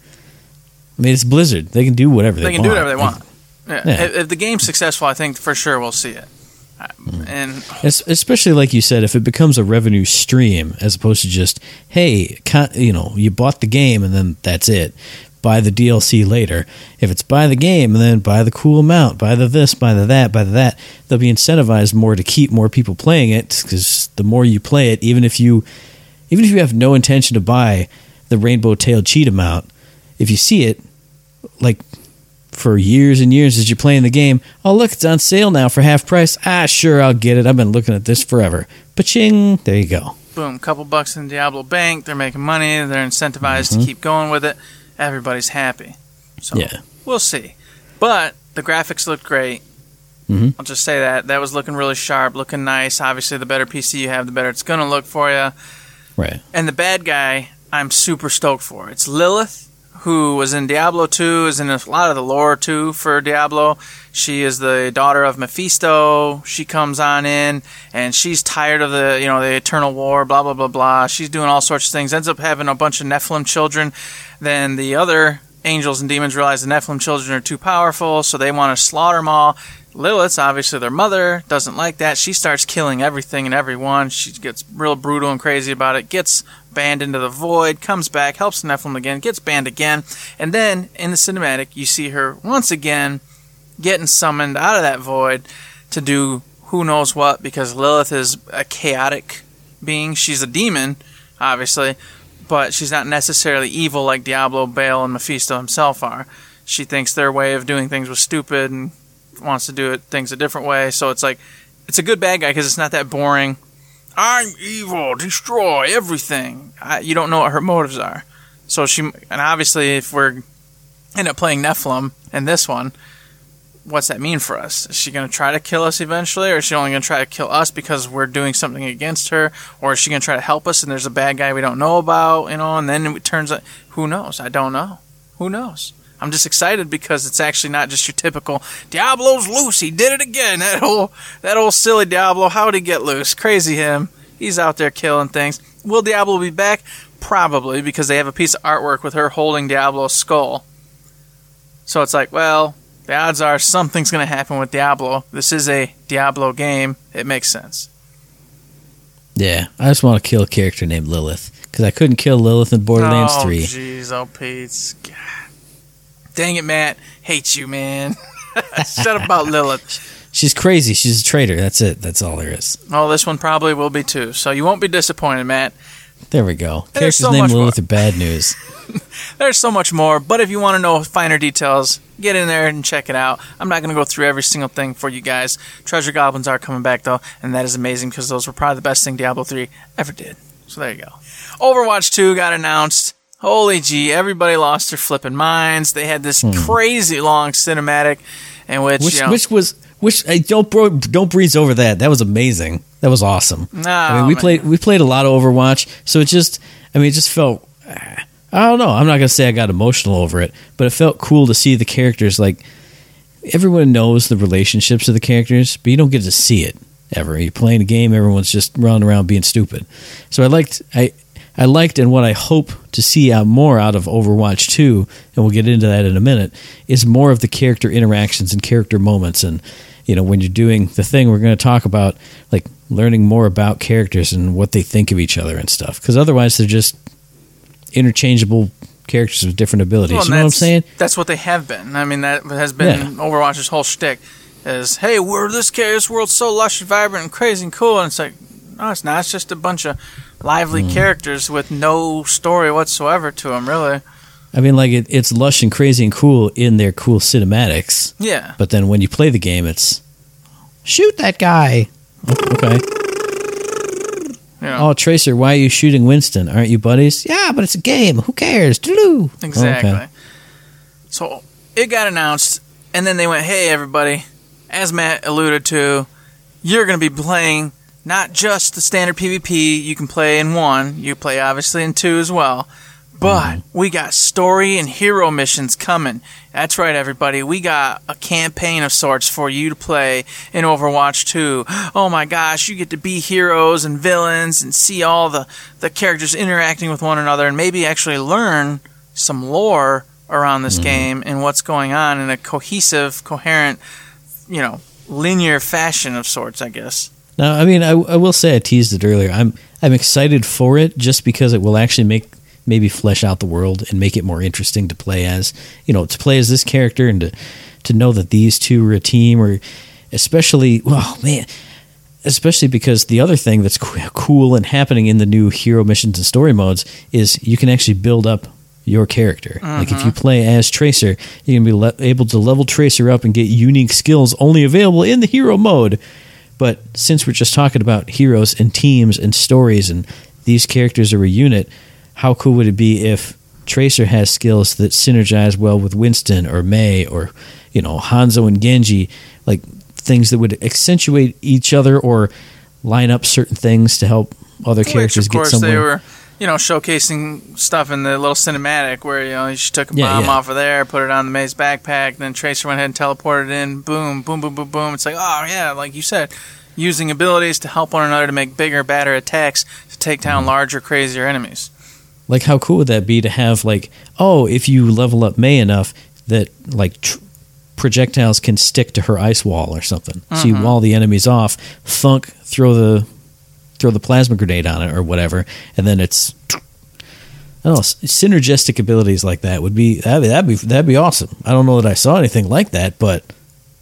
I mean, it's Blizzard. They can do whatever they, They can want. do whatever they want. Yeah. Yeah. If, if the game's successful, I think for sure we'll see it. And especially like you said, if it becomes a revenue stream as opposed to just, hey, you know, you bought the game and then that's it. Buy the DLC later. If it's buy the game and then buy the cool amount, buy the this, buy the that, buy the that, they'll be incentivized more to keep more people playing it because the more you play it, even if you, even if you have no intention to buy the rainbow tailed cheat amount, if you see it, like for years and years as you're playing the game. Oh, look, it's on sale now for half price. Ah, sure, I'll get it. I've been looking at this forever. Paching. There you go. boom, couple bucks in Diablo Bank. They're making money. They're incentivized to keep going with it. Everybody's happy. So Yeah. we'll see. But the graphics looked great. Mhm. I'll just say that that was looking really sharp, looking nice. Obviously, the better PC you have, the better it's going to look for you. Right. And the bad guy, I'm super stoked for. It's Lilith, who was in Diablo 2, is in a lot of the lore too for Diablo. She is the daughter of Mephisto. She comes on in, and she's tired of the, you know, the eternal war, blah blah blah blah. She's doing all sorts of things. Ends up having a bunch of Nephilim children. Then the other angels and demons realize the Nephilim children are too powerful, so they want to slaughter them all. Lilith's obviously their mother, doesn't like that. She starts killing everything and everyone. She gets real brutal and crazy about it, gets banned into the void, comes back, helps Nephilim again, gets banned again, and then in the cinematic, you see her once again getting summoned out of that void to do who knows what because Lilith is a chaotic being. She's a demon, obviously, but she's not necessarily evil like Diablo, Baal, and Mephisto himself are. She thinks their way of doing things was stupid and wants to do it things a different way. So it's like it's a good bad guy because it's not that boring. I'm evil, destroy everything. I, you don't know what her motives are. So she and obviously if we're end up playing Nephilim in this one, what's that mean for us? Is she going to try to kill us eventually, or is she only going to try to kill us because we're doing something against her, or is she going to try to help us and there's a bad guy we don't know about, you know? And then it turns out, who knows? I don't know. Who knows? I'm just excited because it's actually not just your typical Diablo's loose. He did it again. That old that old silly Diablo. How'd he get loose? Crazy him. He's out there killing things. Will Diablo be back? Probably because they have a piece of artwork with her holding Diablo's skull. So it's like, well, the odds are something's going to happen with Diablo. This is a Diablo game. It makes sense. Yeah, I just want to kill a character named Lilith because I couldn't kill Lilith in Borderlands oh, 3. jeez, oh, Pete. God. Dang it, Matt. Hate you, man. Shut up about Lilith. She's crazy. She's a traitor. That's it. That's all there is. Oh, this one probably will be too. So you won't be disappointed, Matt. There we go. There's Characters so much Lilith are bad news. There's so much more, but if you want to know finer details, get in there and check it out. I'm not going to go through every single thing for you guys. Treasure Goblins are coming back though, and that is amazing because those were probably the best thing Diablo 3 ever did. So there you go. Overwatch 2 got announced. Holy gee, everybody lost their flipping minds. They had this hmm. crazy long cinematic in which, Which you know, which was which hey, don't bro, don't breeze over that. That was amazing. That was awesome. No, I mean, we man. played we played a lot of Overwatch, so it just I mean, it just felt I don't know. I'm not gonna say I got emotional over it, but it felt cool to see the characters. Like everyone knows the relationships of the characters, but you don't get to see it ever. You're playing a game, everyone's just running around being stupid. So I liked I. I liked and what I hope to see out more out of Overwatch 2, and we'll get into that in a minute, is more of the character interactions and character moments. And, you know, when you're doing the thing we're going to talk about, like learning more about characters and what they think of each other and stuff. Because otherwise, they're just interchangeable characters with different abilities. Well, you know what I'm saying? That's what they have been. I mean, that has been Yeah. Overwatch's whole shtick. Is hey, we're this this world's so lush and vibrant and crazy and cool, and it's like, no, it's not. It's just a bunch of lively Hmm. characters with no story whatsoever to them, really. I mean, like, it, it's lush and crazy and cool in their cool cinematics. Yeah. But then when you play the game, it's shoot that guy. Okay. You know, Oh, Tracer, why are you shooting Winston? Aren't you buddies? Yeah, but it's a game. Who cares? Doo-doo. exactly. Okay. So it got announced, and then they went, "Hey, everybody!" As Matt alluded to, you're going to be playing not just the standard PvP you can play in one. You play obviously in two as well. But mm-hmm. we got story and hero missions coming. That's right, everybody. We got a campaign of sorts for you to play in Overwatch 2. Oh my gosh, you get to be heroes and villains and see all the, the characters interacting with one another and maybe actually learn some lore around this mm-hmm. game and what's going on in a cohesive, coherent, you know, linear fashion of sorts, I guess. Now, I mean, I, I will say I teased it earlier. I'm I'm excited for it just because it will actually make maybe flesh out the world and make it more interesting to play as. You know, to play as this character and to to know that these two are a team, or especially, oh man, especially because the other thing that's cool and happening in the new hero missions and story modes is you can actually build up your character. Like if you mm-hmm. play as Tracer, you're gonna be le- able to level Tracer up and get unique skills only available in the hero mode. But since we're just talking about heroes and teams and stories, and these characters are a unit, how cool would it be if Tracer has skills that synergize well with Winston or Mei or you know Hanzo and Genji, like things that would accentuate each other or line up certain things to help other Which, characters of get somewhere. You know, showcasing stuff in the little cinematic where you know she took a Yeah, bomb yeah. off of there, put it on the Mei's backpack, then Tracer went ahead and teleported in. Boom, boom, boom, boom, boom. It's like, oh yeah, like you said, using abilities to help one another to make bigger, badder attacks to take down Mm-hmm. larger, crazier enemies. Like, how cool would that be to have, like, oh, if you level up Mei enough, that, like, tr- projectiles can stick to her ice wall or something. So Mm-hmm. you wall the enemies off, thunk, throw the throw the plasma grenade on it or whatever, and then it's I don't know, synergistic abilities like that would be that'd be that'd be, that'd be awesome. I don't know that I saw anything like that, but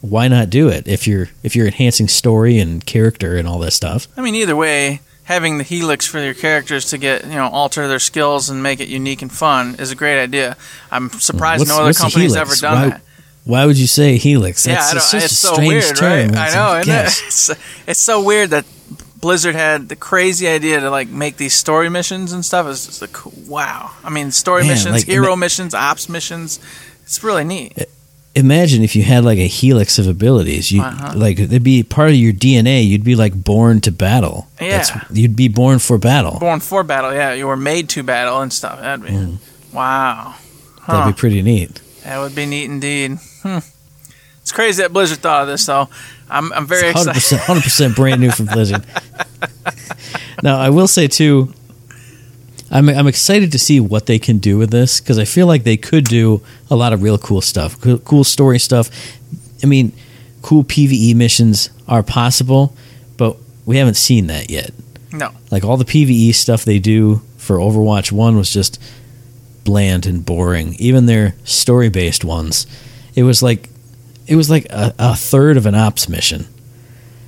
why not do it if you're if you're enhancing story and character and all that stuff? I mean, either way, having the helix for your characters to get you know alter their skills and make it unique and fun is a great idea. I'm surprised What's- no other company's ever done Why- that. Why would you say helix? yeah, That's I don't, such it's a so strange weird, term. right? I know, isn't it? It's, it's so weird that Blizzard had the crazy idea to like make these story missions and stuff. It's just like wow. I mean, story Man, missions, like, hero ima- missions, ops missions. It's really neat. Imagine if you had like a helix of abilities. You Uh-huh. like it'd be part of your DNA. You'd be like born to battle. Yeah. you'd be born for battle. Born for battle, yeah. You were made to battle and stuff. That'd be wow. Huh. That'd be pretty neat. That would be neat indeed. Hmm. It's crazy that Blizzard thought of this, though. I'm, I'm very Hundred excited. percent, hundred percent brand new from Blizzard. now, I will say too, I'm I'm excited to see what they can do with this because I feel like they could do a lot of real cool stuff, cool, cool story stuff. I mean, cool PVE missions are possible, but we haven't seen that yet. No. Like all the PVE stuff they do for Overwatch 1 was just bland and boring. Even their story-based ones, it was like it was like a, a third of an ops mission.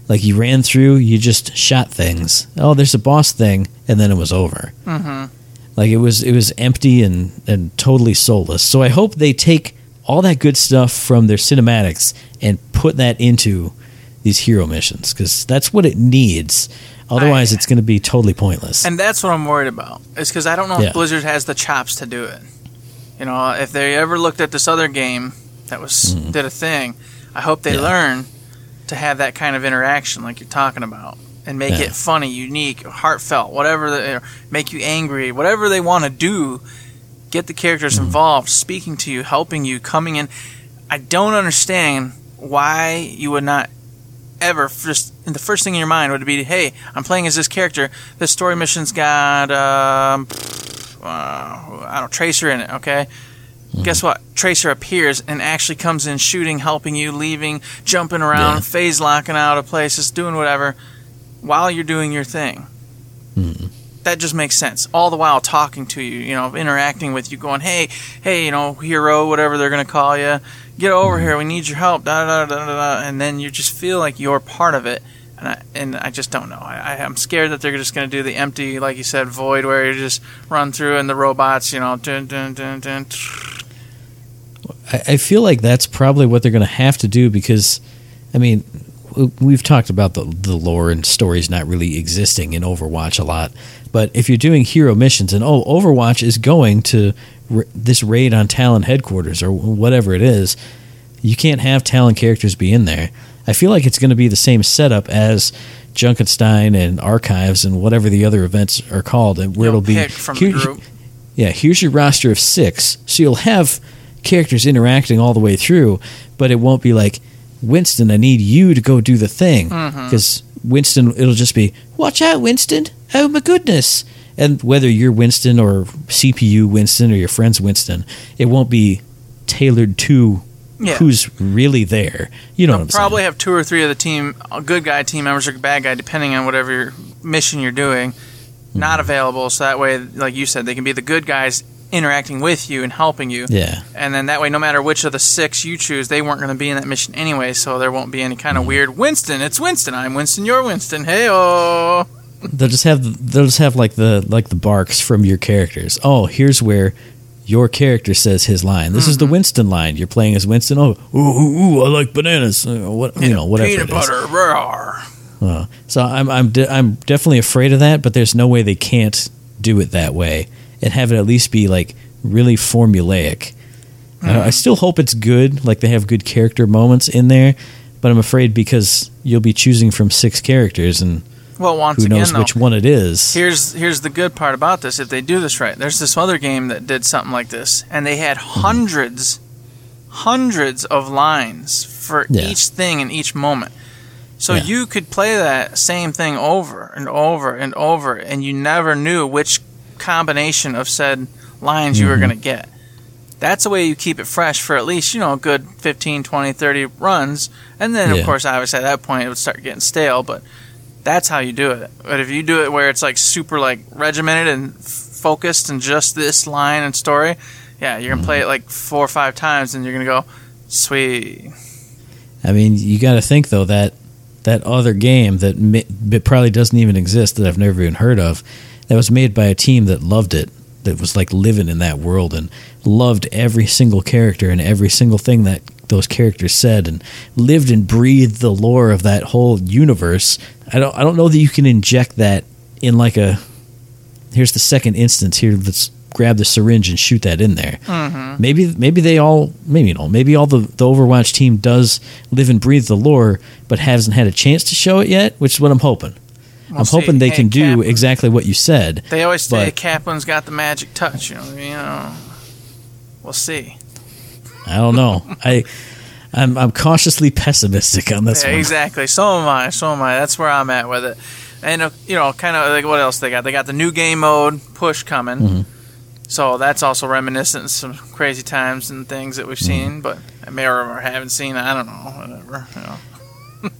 Like you ran through, you just shot things. Oh, there's a boss thing, and then it was over. hmm Like it was it was empty and and totally soulless. So I hope they take all that good stuff from their cinematics and put that into these hero missions because that's what it needs. Otherwise, I- it's going to be totally pointless. And that's what I'm worried about. Is because I don't know Yeah. if Blizzard has the chops to do it. You know, if they ever looked at this other game that was did a thing, I hope they Mm-hmm. Yeah. learn to have that kind of interaction like you're talking about. And make Yeah. it funny, unique, heartfelt, whatever, they, make you angry, whatever they want to do. Get the characters Mm-hmm. involved, speaking to you, helping you, coming in. I don't understand why you would not ever just the first thing in your mind would be, hey, I'm playing as this character. This story mission's got um, uh, I don't know, Tracer in it. Okay, Mm-hmm. guess what? Tracer appears and actually comes in, shooting, helping you, leaving, jumping around, Yeah. phase locking out of places, doing whatever while you're doing your thing. Mm-hmm. That just makes sense. All the while talking to you, you know, interacting with you, going, "Hey, hey, you know, hero, whatever they're gonna call you, get over mm-hmm. here. We need your help." Da da da da da. And then you just feel like you're part of it. And I, and I just don't know. I, I'm scared that they're just going to do the empty, like you said, void where you just run through and the robots, you know, dun dun dun dun. I, I feel like that's probably what they're going to have to do because, I mean, we've talked about the the lore and stories not really existing in Overwatch a lot. But if you're doing hero missions and oh, Overwatch is going to r- this raid on Talon headquarters or whatever it is, you can't have Talon characters be in there. I feel like it's going to be the same setup as Junkenstein and Archives and whatever the other events are called, and where You'll it'll be from here- yeah, here's your roster of six. So you'll have characters interacting all the way through, but it won't be like, Winston, I need you to go do the thing. Mm-hmm. Because Winston, it'll just be, watch out, Winston. Oh my goodness. And whether you're Winston or CPU Winston or your friend's Winston, it won't be tailored to Yeah. who's really there. You know They'll what I'm probably saying? have two or three of the team, good guy team members or bad guy, depending on whatever mission you're doing, Mm-hmm. not available. So that way, like you said, they can be the good guys interacting with you and helping you. Yeah. And then that way, no matter which of the six you choose, they weren't going to be in that mission anyway, so there won't be any kind of Mm-hmm. weird Winston. It's Winston. I'm Winston. You're Winston. Hey oh. They'll just have they'll just have like the like the barks from your characters. Oh, here's where your character says his line. This Mm-hmm. is the Winston line. You're playing as Winston. Oh, ooh, ooh, ooh I like bananas. Uh, what you know, whatever. Peanut butter. Rawr. Uh, so I'm I'm de- I'm definitely afraid of that, but there's no way they can't do it that way and have it at least be like really formulaic. Uh, I still hope it's good, like they have good character moments in there, but I'm afraid because you'll be choosing from six characters and Well, once who again, knows though, which one it is. Here's here's the good part about this. If they do this right, there's this other game that did something like this, and they had Mm-hmm. hundreds, hundreds of lines for Yeah. each thing in each moment. So Yeah. you could play that same thing over and over and over, and you never knew which combination of said lines you were Mm-hmm. going to get. That's the way you keep it fresh for at least, you know, a good 15, 20, 30 runs. And then, Yeah. of course, obviously at that point it would start getting stale, but that's how you do it. But if you do it where it's like super like regimented and f- focused and just this line and story, yeah, you're to play it like four or five times and you're to go, sweet. I mean, you got to think though that that other game that mi- probably doesn't even exist that I've never even heard of, that was made by a team that loved it, that was like living in that world and loved every single character and every single thing that those characters said and lived and breathed the lore of that whole universe. I don't I don't know that you can inject that in like a here's the second instance here let's grab the syringe and shoot that in there mm-hmm. maybe maybe they all maybe you know maybe all the, the overwatch team does live and breathe the lore but hasn't had a chance to show it yet which is what i'm hoping We'll i'm see. hoping they Hey, can do exactly what you said They always say Kaplan's got the magic touch, you know. You know, we'll see. i don't know i I'm, I'm cautiously pessimistic on this Yeah, one exactly. So am I. So am I. That's where I'm at with it. And uh, you know, kind of like what else they got? They got the new game mode push coming. Mhm. So that's also reminiscent of some crazy times and things that we've Mm-hmm. seen, but I may or haven't seen. I don't know. Whatever. You know.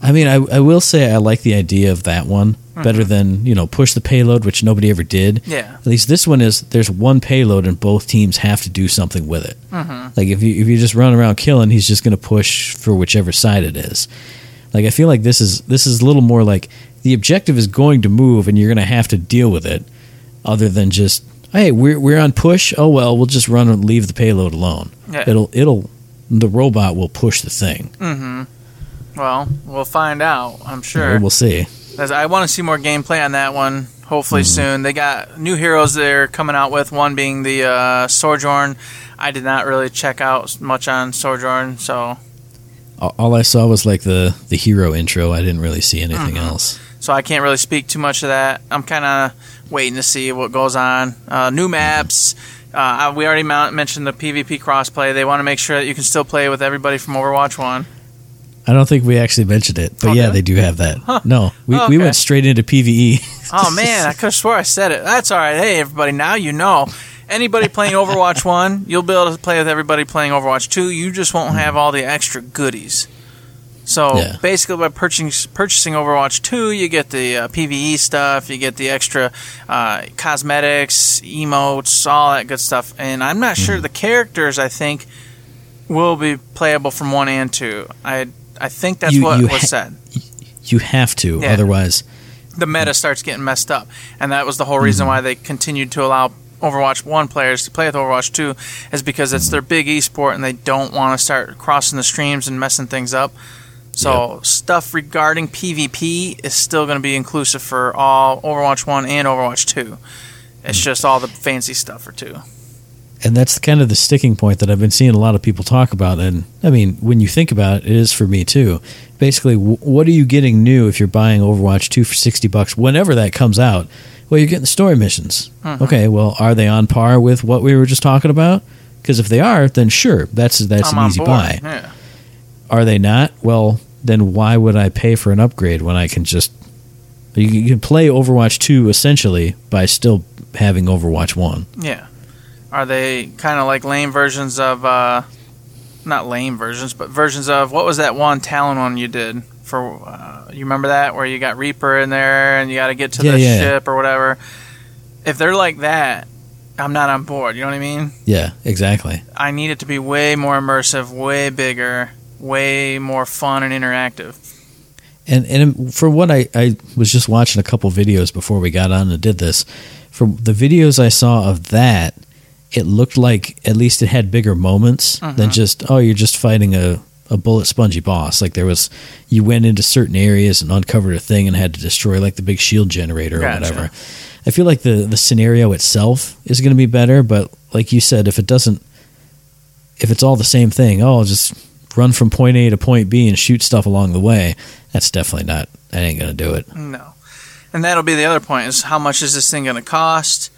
I mean, I, I will say I like the idea of that one Mm-hmm. better than you know push the payload, which nobody ever did. Yeah. At least this one is there's one payload and both teams have to do something with it. Mhm. Like if you if you just run around killing, he's just going to push for whichever side it is. Like I feel like this is this is a little more like the objective is going to move and you're going to have to deal with it, other than just hey we're we're on push. Oh well, we'll just run and leave the payload alone. Yeah. It'll it'll the robot will push the thing. Mm-hmm. Well, we'll find out. I'm sure. We'll see. I want to see more gameplay on that one. Hopefully Mm-hmm. soon. They got new heroes they're coming out with. One being the uh, Sojourn. I did not really check out much on Sojourn, so All I saw was like the the hero intro. I didn't really see anything Mhm. else. so I can't really speak too much of that. I'm kind of waiting to see what goes on. Uh, new maps. Uh, we already mentioned the PvP crossplay. They want to make sure that you can still play with everybody from Overwatch One. I don't think we actually mentioned it, but Oh, yeah, they do have that. Huh. No, we, Oh, we went straight into. PVE. Oh man, I could have swore I said it. That's all right. Hey everybody, now you know. Anybody playing Overwatch One, you'll be able to play with everybody playing Overwatch Two. You just won't have all the extra goodies. So Yeah. basically, by purchasing purchasing Overwatch Two, you get the uh, PVE stuff, you get the extra uh, cosmetics, emotes, all that good stuff. And I'm not Mm-hmm. sure the characters. I think will be playable from one and two. I I think that's You- what you was ha- said You have to, Yeah. otherwise. the meta starts getting messed up, and that was the whole reason mm-hmm. why they continued to allow Overwatch One players to play with Overwatch Two, is because it's mm-hmm. their big esport, and they don't want to start crossing the streams and messing things up. So stuff regarding PvP is still going to be inclusive for all Overwatch One and Overwatch Two. It's mm. just all the fancy stuff for two. And that's kind of the sticking point that I've been seeing a lot of people talk about. And I mean, when you think about it, it is for me too. Basically, w- what are you getting new if you're buying Overwatch 2 for 60 bucks whenever that comes out? Well, you're getting story missions. Mhm. Okay, well, are they on par with what we were just talking about? Because if they are, then sure, that's that's I'm an easy board. buy. Yeah. Are they not? Well, then why would I pay for an upgrade when I can just you can- you can play Overwatch 2 essentially by still having Overwatch 1. Yeah. Are they kind of like lame versions of, uh, not lame versions, but versions of what was that one Talon one you did for? Uh, you remember that where you got Reaper in there and you got to get to Yeah, the yeah. ship or whatever. If they're like that, I'm not on board. You know what I mean? Yeah, exactly. I need it to be way more immersive, way bigger, way more fun and interactive. And and for what I, I was just watching a couple videos before we got on and did this. From the videos I saw of that, it looked like at least it had bigger moments than Mhm. just oh you're just fighting a, a bullet spongy boss. Like there was you went into certain areas and uncovered a thing and had to destroy like the big shield generator or Gotcha. whatever. I feel like the the scenario itself is going to be better, but like you said, if it doesn't, if it's all the same thing, oh just run from point A to point B and shoot stuff along the way. That's definitely not. That ain't gonna do it. No. And that'll be the other point is how much is this thing going to cost?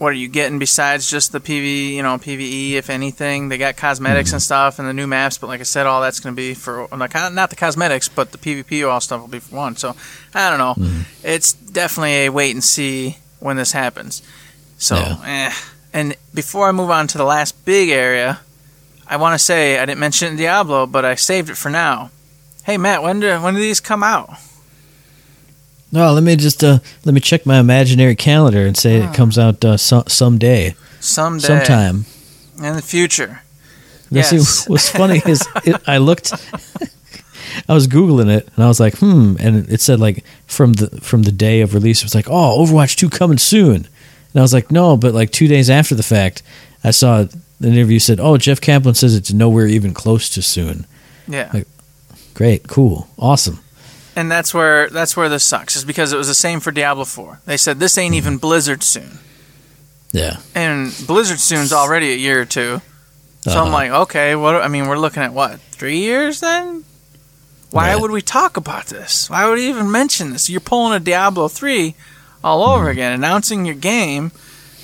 What are you getting besides just the PV, you know, PVE, if anything? They got cosmetics mm-hmm. and stuff and the new maps, but like I said, all that's going to be for, like, uh, not the cosmetics, but the PvP all stuff will be for one. So, I don't know. Mm-hmm. It's definitely a wait and see when this happens. So, Yeah. eh, And before I move on to the last big area, I want to say I didn't mention Diablo, but I saved it for now. Hey Matt, when do when do these come out? No, let me just uh, let me check my imaginary calendar and say it comes out uh, so, someday, Someday. sometime. In the future. Now, see, Yes. what's funny is it, I looked, I was googling it, and I was like, hmm, and it said like from the from the day of release, it was like, oh, Overwatch two coming soon, and I was like, no, but like two days after the fact, I saw the interview said, oh, Jeff Kaplan says it's nowhere even close to soon. Yeah. Like- Great, cool, awesome. And that's where that's where this sucks, is because it was the same for Diablo 4. They said this ain't even Blizzard soon. Yeah, And Blizzard soon's already a year or two. So I'm Uh-huh. like, okay, what I mean, we're looking at what, three years then? Why Yeah. would we talk about this? Why would we even mention this? You're pulling a Diablo 3 all over Mm-hmm. again, announcing your game,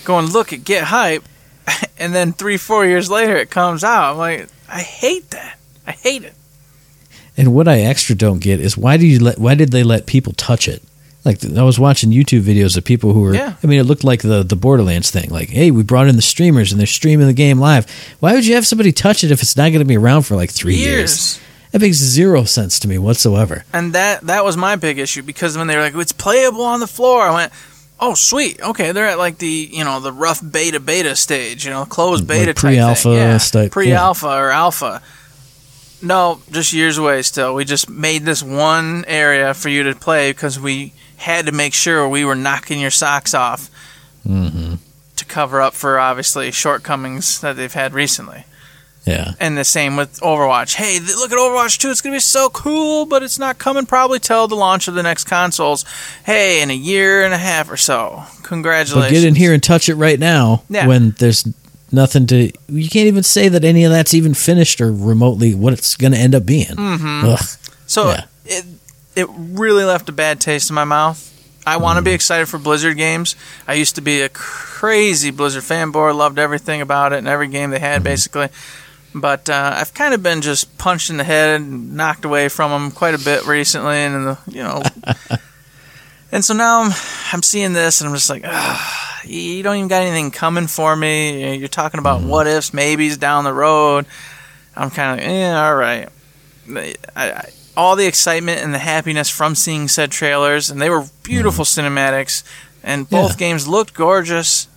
going, look at Get Hype, and then three, four years later it comes out. I'm like, I hate that. I hate it. And what I extra don't get is why do you let why did they let people touch it? Like I was watching YouTube videos of people who were Yeah. I mean it looked like the the Borderlands thing. Like, hey, we brought in the streamers and they're streaming the game live. Why would you have somebody touch it if it's not going to be around for like 3 years? Years. That makes zero sense to me whatsoever. And that that was my big issue because when they were like, "It's playable on the floor," I went, "Oh, sweet. Okay, they're at like the you know the rough beta beta stage, you know, closed Like beta type pre-alpha thing. yeah, type- pre-alpha or alpha." No, just years away. Still, we just made this one area for you to play because we had to make sure we were knocking your socks off hmm to cover up for obviously shortcomings that they've had recently. Yeah. And the same with Overwatch. Hey, look at Overwatch 2. It's going to be so cool, but it's not coming probably till the launch of the next consoles. Hey, in a year and a half or so. Congratulations. But get in here and touch it right now Yeah. when there's nothing to you can't even say that any of that's even finished or remotely what it's going to end up being. Mm-hmm. So Yeah. it it really left a bad taste in my mouth. I want to Mm. be excited for Blizzard games. I used to be a crazy Blizzard fanboy, loved everything about it and every game they Mm-hmm. had basically. But uh, I've kind of been just punched in the head and knocked away from them quite a bit recently, and the, you know. and so now I'm I'm seeing this, and I'm just like, you don't even got anything coming for me. You're talking about Mm-hmm. what ifs, maybes down the road. I'm kind of like, eh, all right. I, I, all the excitement and the happiness from seeing said trailers, and they were beautiful cinematics, and both Yeah. games looked gorgeous.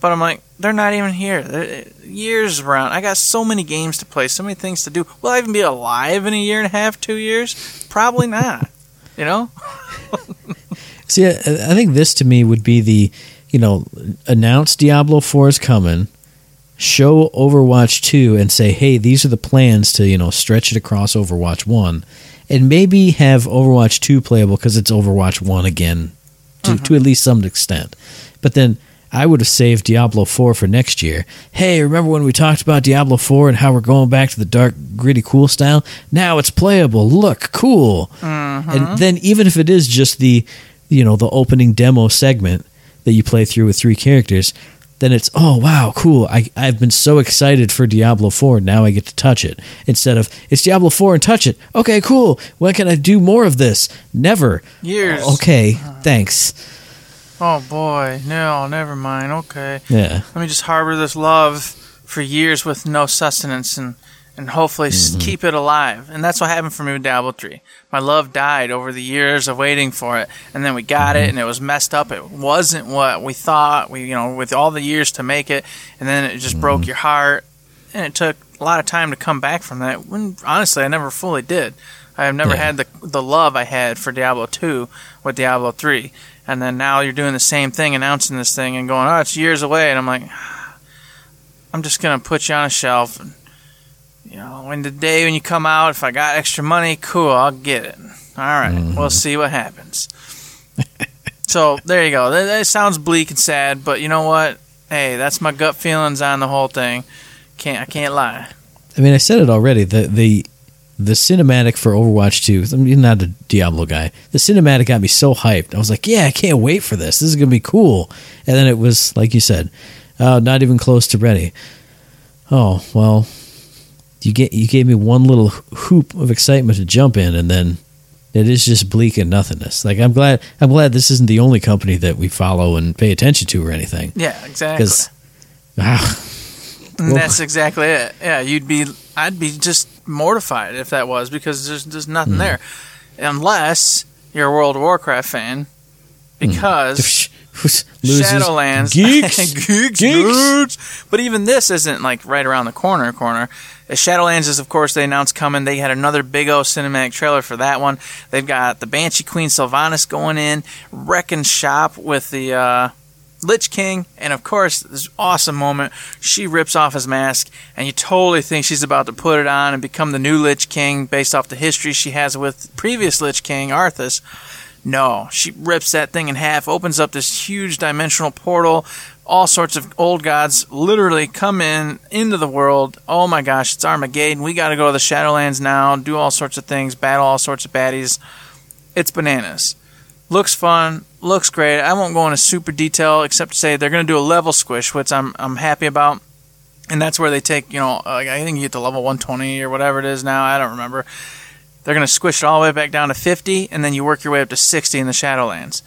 But I'm like, they're not even here. They're, years around. I got so many games to play, so many things to do. Will I even be alive in a year and a half, two years? Probably not. You know? See, I, I think this to me would be the, you know, announce Diablo 4 is coming, show Overwatch 2 and say, hey, these are the plans to, you know, stretch it across Overwatch 1, and maybe have Overwatch 2 playable because it's Overwatch 1 again to, to mm-hmm. at least some extent. But then I would have saved Diablo 4 for next year. Hey, remember when we talked about Diablo 4 and how we're going back to the dark, gritty, cool style? Now it's playable. Look, cool. Mm-hmm. And then even if it is just the, you know, the opening demo segment that you play through with three characters, then it's oh wow, cool. I I've been so excited for Diablo 4. Now I get to touch it instead of it's Diablo 4 and touch it. Okay, cool. When can I do more of this? Never. Years. Okay, uh-huh. thanks. Oh boy, no, never mind. Okay. Yeah. let me just harbor this love for years with no sustenance and and hopefully s mm-hmm. keep it alive. And that's what happened for me with Diablo 3. My love died over the years of waiting for it, and then we got it, mm-hmm. and it was messed up. It wasn't what we thought. We, you know, with all the years to make it, and then it just broke mm-hmm. your heart, and it took a lot of time to come back from that. When honestly, I never fully did. I have never Yeah. had the the love I had for Diablo 2 with Diablo 3. And then now you're doing the same thing, announcing this thing and going, oh, it's years away. And I'm like, I'm just going to put you on a shelf. And, you know, when the day when you come out, if I got extra money, cool, I'll get it. All right, we'll see what happens. so there you go. That, that sounds bleak and sad, but you know what? Hey, that's my gut feelings on the whole thing. Can't I can't lie. I mean, I said it already. The the the cinematic for Overwatch 2, I'm not a Diablo guy. The cinematic got me so hyped. I was like, yeah, I can't wait for this. This is going to be cool. And then it was, like you said, uh, not even close to ready. Oh, well, you get you gave me one little hoop of excitement to jump in, and then it is just bleak and nothingness. Like, I'm glad, I'm glad this isn't the only company that we follow and pay attention to or anything. Yeah, exactly. Because Ah, Well- that's exactly it. Yeah, you'd be. I'd be just mortified if that was because there's there's nothing there, unless you're a World of Warcraft fan, because loses. Shadowlands, Geeks. geeks, Geeks. nerds. But even this isn't like right around the corner. Corner. Uh, Shadowlands is, of course, they announced coming. They had another big O cinematic trailer for that one. They've got the Banshee Queen Sylvanas going in, wrecking shop with the uh, Lich King, and of course, this awesome moment. She rips off his mask, and you totally think she's about to put it on and become the new Lich King based off the history she has with previous Lich King, Arthas. No, she rips that thing in half, opens up this huge dimensional portal. All sorts of old gods literally come in into the world. Oh my gosh, it's Armageddon. We got to go to the Shadowlands now, do all sorts of things, battle all sorts of baddies. It's bananas. Looks fun, looks great. I won't go into super detail except to say they're going to do a level squish, which I'm I'm happy about. And that's where they take, you know, like I think you get to level 120 or whatever it is now. I don't remember. They're going to squish it all the way back down to 50, and then you work your way up to 60 in the Shadowlands.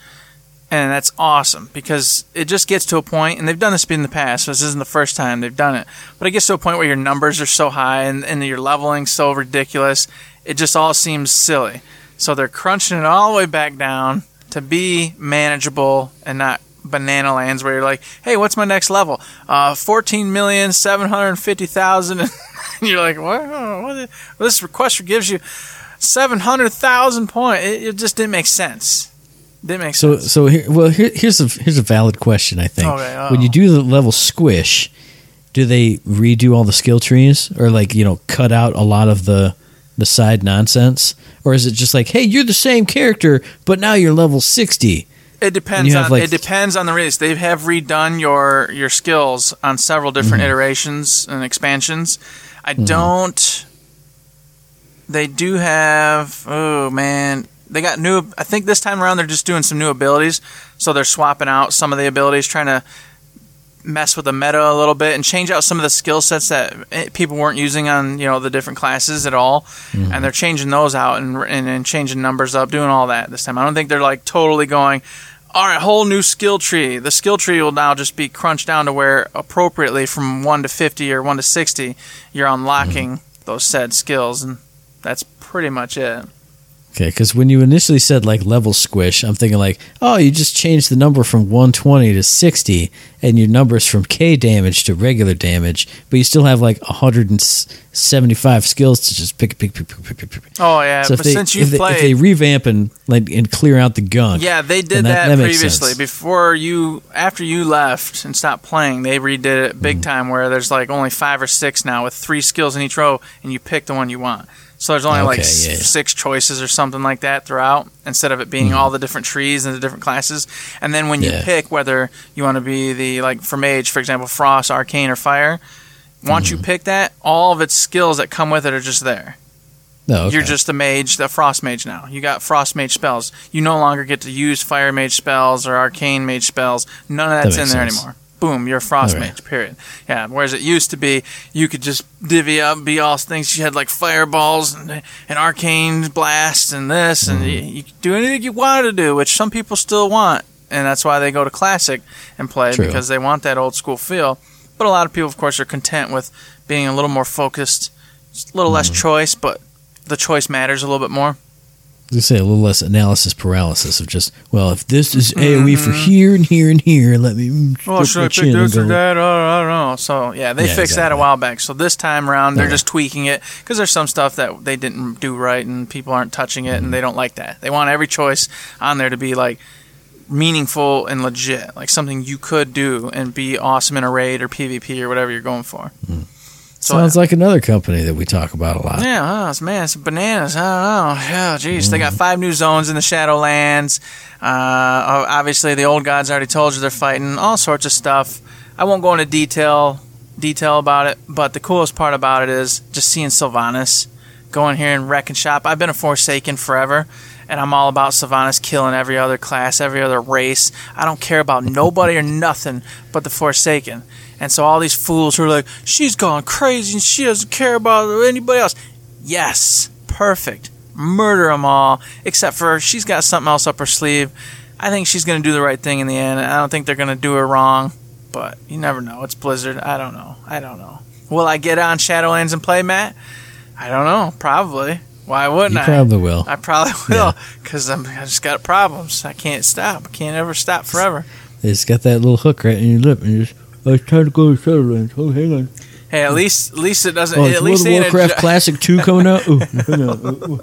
And that's awesome because it just gets to a point, and they've done this in the past, so this isn't the first time they've done it. But it gets to a point where your numbers are so high and, and your leveling so ridiculous, it just all seems silly. So they're crunching it all the way back down to be manageable and not banana lands where you're like, hey, what's my next level? Uh, 14,750,000. And you're like, what? what? This request gives you 700,000 points. It, it just didn't make sense. Didn't make So sense. so here, well here, here's a here's a valid question I think. Okay, uh-oh. when you do the level squish, do they redo all the skill trees or like you know cut out a lot of the the side nonsense, or is it just like hey you're the same character but now you're level sixty? It depends on like- it depends on the release. They have redone your your skills on several different Mm-hmm. iterations and expansions. I don't. They do have. Oh man, they got new. I think this time around they're just doing some new abilities. So they're swapping out some of the abilities, trying to mess with the meta a little bit and change out some of the skill sets that eh, people weren't using on you know the different classes at all, and they're changing those out and, and and changing numbers up, doing all that this time. I don't think they're like totally going. All right, whole new skill tree. The skill tree will now just be crunched down to where appropriately from one to fifty or one to sixty, you're unlocking those said skills, and that's pretty much it. Okay, because when you initially said like level squish, I'm thinking like, oh, you just changed the number from 120 to 60, and your numbers from K damage to regular damage, but you still have like 175 skills to just pick, pick, pick, pick, pick, pick. Oh yeah, So if but they, since if, you've they, if they revamp and like and clear out the gunk, Yeah, they did that- that, that previously. sense. Before you, after you left and stopped playing, they redid it Mm-hmm. big time. Where there's like only five or six now with three skills in each row, and you pick the one you want. So there's only like Okay, s- yeah, six choices or something like that throughout, instead of it being all the different trees and the different classes. And then when you. Yeah. pick whether you want to be the like for mage, for example, frost, arcane, or fire. Once Mm-hmm. you pick that, all of its skills that come with it are just there. no, okay. You're just a mage, the frost mage now. You got frost mage spells. You no longer get to use fire mage spells or arcane mage spells. None of that's That in there sense. anymore. Boom, you're a frost mage. Period. Yeah. Whereas it used to be, you could just divvy up, be all things. You had like fireballs and, and arcane blasts and this, and Mm-hmm. you, you could do anything you wanted to do, which some people still want, and that's why they go to classic and play True. because they want that old school feel. But a lot of people, of course, are content with being a little more focused, a little less Mm-hmm. choice, but the choice matters a little bit more. I gonna say a little less analysis paralysis of just well, if this is Mm-hmm. AOE for here and here and here, let me. Oh, should I pick this or that? Oh, I don't know. So yeah, they Yeah, fixed that a while back. So this time around, they're Okay. just tweaking it because there's some stuff that they didn't do right, and people aren't touching it, and they don't like that. They want every choice on there to be like meaningful and legit, like something you could do and be awesome in a raid or PvP or whatever you're going for. So Sounds like another company that we talk about a lot. Yeah, oh, it's, man, it's bananas. I don't know. Yeah, geez, they got five new zones in the Shadowlands. Uh, obviously, the old gods already told you they're fighting all sorts of stuff. I won't go into detail detail about it, but the coolest part about it is just seeing Sylvanas going here and wrecking shop. I've been a Forsaken forever, and I'm all about Sylvanas killing every other class, every other race. I don't care about nobody or nothing but the Forsaken. And so all these fools who are like, she's gone crazy and she doesn't care about anybody else. Yes, perfect. Murder them all, except for she's got something else up her sleeve. I think she's going to do the right thing in the end. I don't think they're going to do her wrong. but you never know. It's Blizzard. I don't know. I don't know. Will I get on Shadowlands and play, Matt? I don't know. Probably. Why wouldn't You I? probably will. I probably will because I just got problems. I can't stop. I can't ever stop forever. It's got that little hook right in your lip, and you just. I was trying to go to Shadowlands. Oh, hang on. Hey, at least at least it doesn't. Oh, at least World of ain't a, Warcraft Classic 2 coming out? Ooh. Ooh, ooh.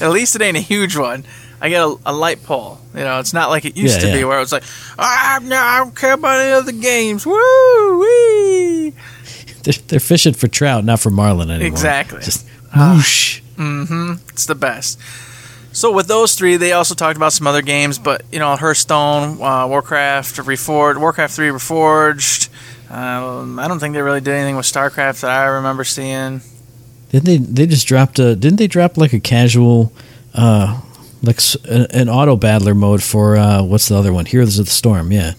at least it ain't a huge one. I get a, a light pole. You know, it's not like it used Yeah, to be where it was like, ah, no, I don't care about any other games. Woo wee. They're, they're fishing for trout, not for marlin anymore. Exactly. Just whoosh. It's the best. So with those three, they also talked about some other games, but you know, Hearthstone, uh, Warcraft, Reforged, Warcraft Three Reforged. Um, I don't think they really did anything with StarCraft that I remember seeing. Didn't they? They just dropped a. Didn't they drop like a casual, uh, like an auto battler mode for uh, what's the other one? Heroes of the Storm. Yeah,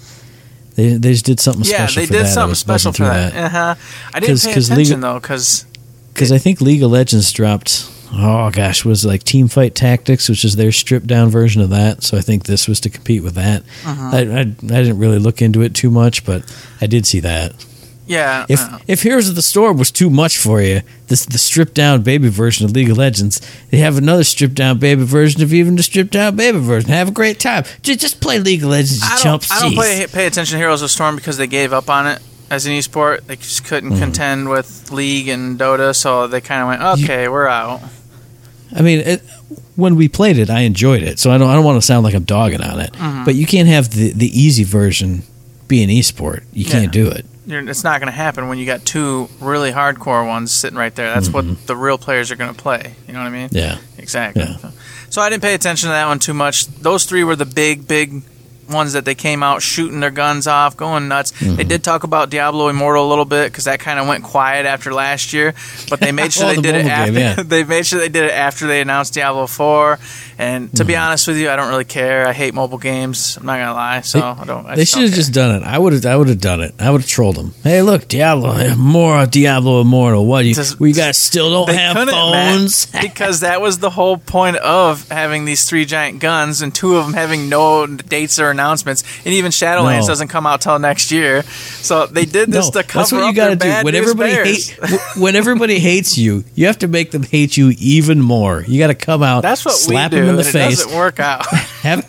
they they just did something yeah, special. they for did that. Something special for that. Uh huh. I didn't pay 'cause attention League- though, because because I think League of Legends dropped. Oh gosh, was like Teamfight Tactics, which is their stripped down version of that. So I think this was to compete with that. Uh-huh. I, I I didn't really look into it too much, but I did see that. yeah, If uh, if Heroes of the Storm was too much for you, this the stripped down baby version of League of Legends, they have another stripped down baby version of even the stripped down baby version. Have a great time. Just, just play League of Legends, you I don't, chumps. I don't pay, pay attention to Heroes of the Storm because they gave up on it as an esport. They just couldn't Mm-hmm. contend with League and Dota, so they kind of went, okay, we're out. I mean, it, when we played it, I enjoyed it. So I don't I don't want to sound like I'm dogging on it. Mm-hmm. But you can't have the the easy version be an esport. You can't do it. You're, it's not going to happen when you got two really hardcore ones sitting right there. That's what the real players are going to play. You know what I mean? Mm-hmm. Yeah. Exactly. Yeah. So, so I didn't pay attention to that one too much. Those three were the big, big ones that they came out shooting their guns off, going nuts. Mm-hmm. They did talk about Diablo Immortal a little bit because that kind of went quiet after last year, but they made sure Oh, they the did it mobile after. game, yeah. they made sure they did it after they announced Diablo Four. And to Mm-hmm. be honest with you, I don't really care. I hate mobile games. I'm not gonna lie. So I don't. I They should have just done it. I would have. I would have done it. I would have trolled them. Hey, look, Diablo, more Diablo Immortal. What do you? Does- we guys still don't They have couldn't, Matt, phones. because that was the whole point of having these three giant guns and two of them having no dates or announcements. And even Shadowlands No. doesn't come out till next year. So they did this No, to cover that's what you up gotta bad When everybody hate, when everybody hates you, you have to make them hate you even more. You got to come out, That's what slap we do, them in the and face, it doesn't work out. have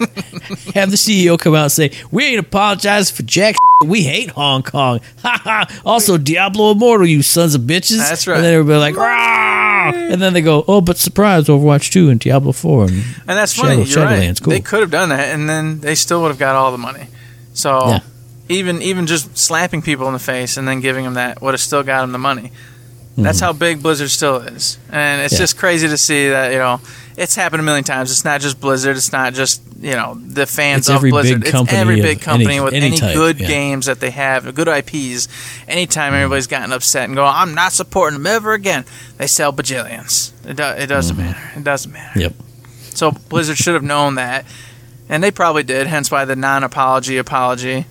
have the CEO come out and say, "We ain't apologizing for jack. We hate Hong Kong." Ha ha. Also, Diablo Immortal, you sons of bitches. That's right. And then everybody like, "Rah!" And then they go, "Oh, but surprise, Overwatch two and Diablo four. And And that's funny. Shadow- You're right. Cool. They could have done that, and then they still would have got all the money. So Yeah. even even just slapping people in the face and then giving them that would have still got them the money. That's how big Blizzard still is, and it's Mm-hmm. Yeah. just crazy to see that you know it's happened a million times. It's not just Blizzard. It's not just you know the fans of Blizzard. it's every big company any- with any any, type, good yeah. Games that they have, good IPs. Anytime mm-hmm. everybody's gotten upset and go, "I'm not supporting them ever again," they sell bajillions. It, do, it doesn't mm-hmm. matter. It doesn't matter. Yep. So Blizzard should have known that, and they probably did. Hence why the non-apology apology.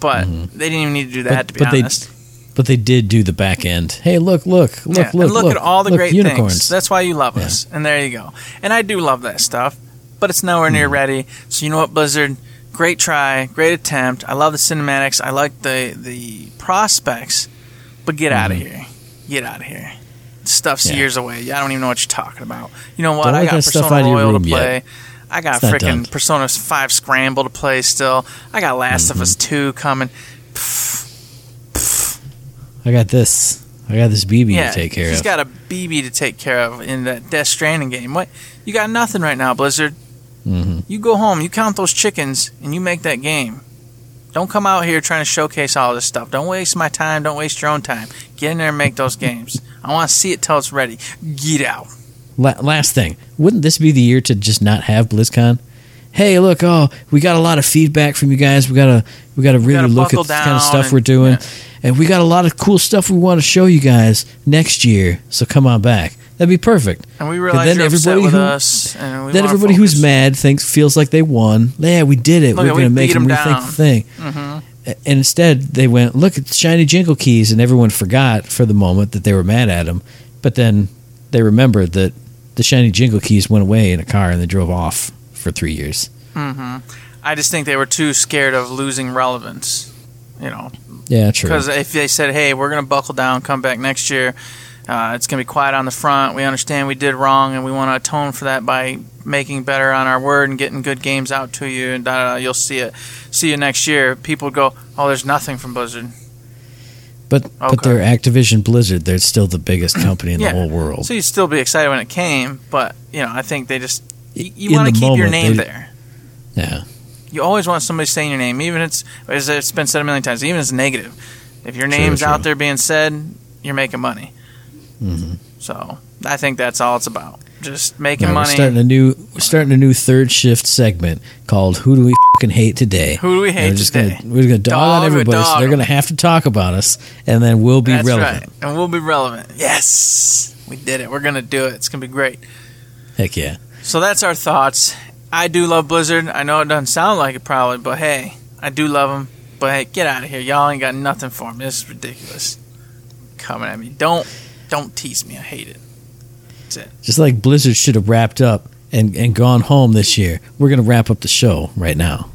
But mm-hmm. they didn't even need to do that. But- to be but they- honest. But they did do the back end. Hey, look, look, look, yeah, look, and look, at all the look, great unicorns. things. That's why you love us. And there you go. And I do love that stuff, but it's nowhere near ready. So you know what, Blizzard? Great try, great attempt. I love the cinematics. I like the the prospects, but get out of here. Get out of here. Stuff's. Yeah. years away. I don't even know what you're talking about. You know what? Don't I got Persona out of your Royal to room yet. play. I got freaking Persona 5 Scramble to play still. I got Last Mm-hmm. of Us 2 coming. I got this. I got this BB yeah, to take care he's of. He's got a BB to take care of in that Death Stranding game. What? You got nothing right now, Blizzard. Mhm. You go home, you count those chickens, and you make that game. Don't come out here trying to showcase all this stuff. Don't waste my time. Don't waste your own time. Get in there and make those games. I want to see it till it's ready. Get out. La- last thing, wouldn't this be the year to just not have BlizzCon? Hey, look! Oh, we got a lot of feedback from you guys. We gotta, we gotta really gotta look at the kind of stuff and- we're doing, yeah. and we got a lot of cool stuff we want to show you guys next year. So come on back. That'd be perfect. And we realize then everybody with who- us. And then everybody who's mad thinks feels like they won. Yeah, we did it. Look, we're we gonna make them them 'em rethink down. the thing. Mhm. And instead, they went, look at the shiny jingle keys, and everyone forgot for the moment that they were mad at him. But then they remembered that the shiny jingle keys went away in a car and they drove off for three years. I just think they were too scared of losing relevance. You know, Yeah, true. Because if they said, "Hey, we're going to buckle down, come back next year," uh, it's going to be quiet on the front. We understand we did wrong, and we want to atone for that by making better on our word and getting good games out to you. And da, da, da, you'll see it. See you next year. People go, "Oh, there's nothing from Blizzard." But but they're Activision Blizzard. They're still the biggest company in Yeah. the whole world. So you'd still be excited when it came, but you know, I think they just you, you want to keep your name they- there. yeah. You always want somebody saying your name, even if it's as it's been said a million times, even if it's negative. If your name's true. out there being said, you're making money. Mm-hmm. So I think that's all it's about. Just making Now, we're money. starting a new we're starting a new third shift segment called "Who Do We Fucking Hate Today?" Who do we hate we're just today? Gonna, we're gonna dog, Dog on everybody, so they're gonna have to talk about us, and then we'll be That's relevant. right, and we'll be relevant. Yes, we did it. We're gonna do it. It's gonna be great. Heck yeah! So that's our thoughts. I do love Blizzard. I know it doesn't sound like it probably, but hey, I do love them. But hey, get out of here. Y'all ain't got nothing for me. This is ridiculous. Coming at me. Don't don't tease me. I hate it. That's it. Just like Blizzard should have wrapped up and, and gone home this year, we're gonna wrap up the show right now.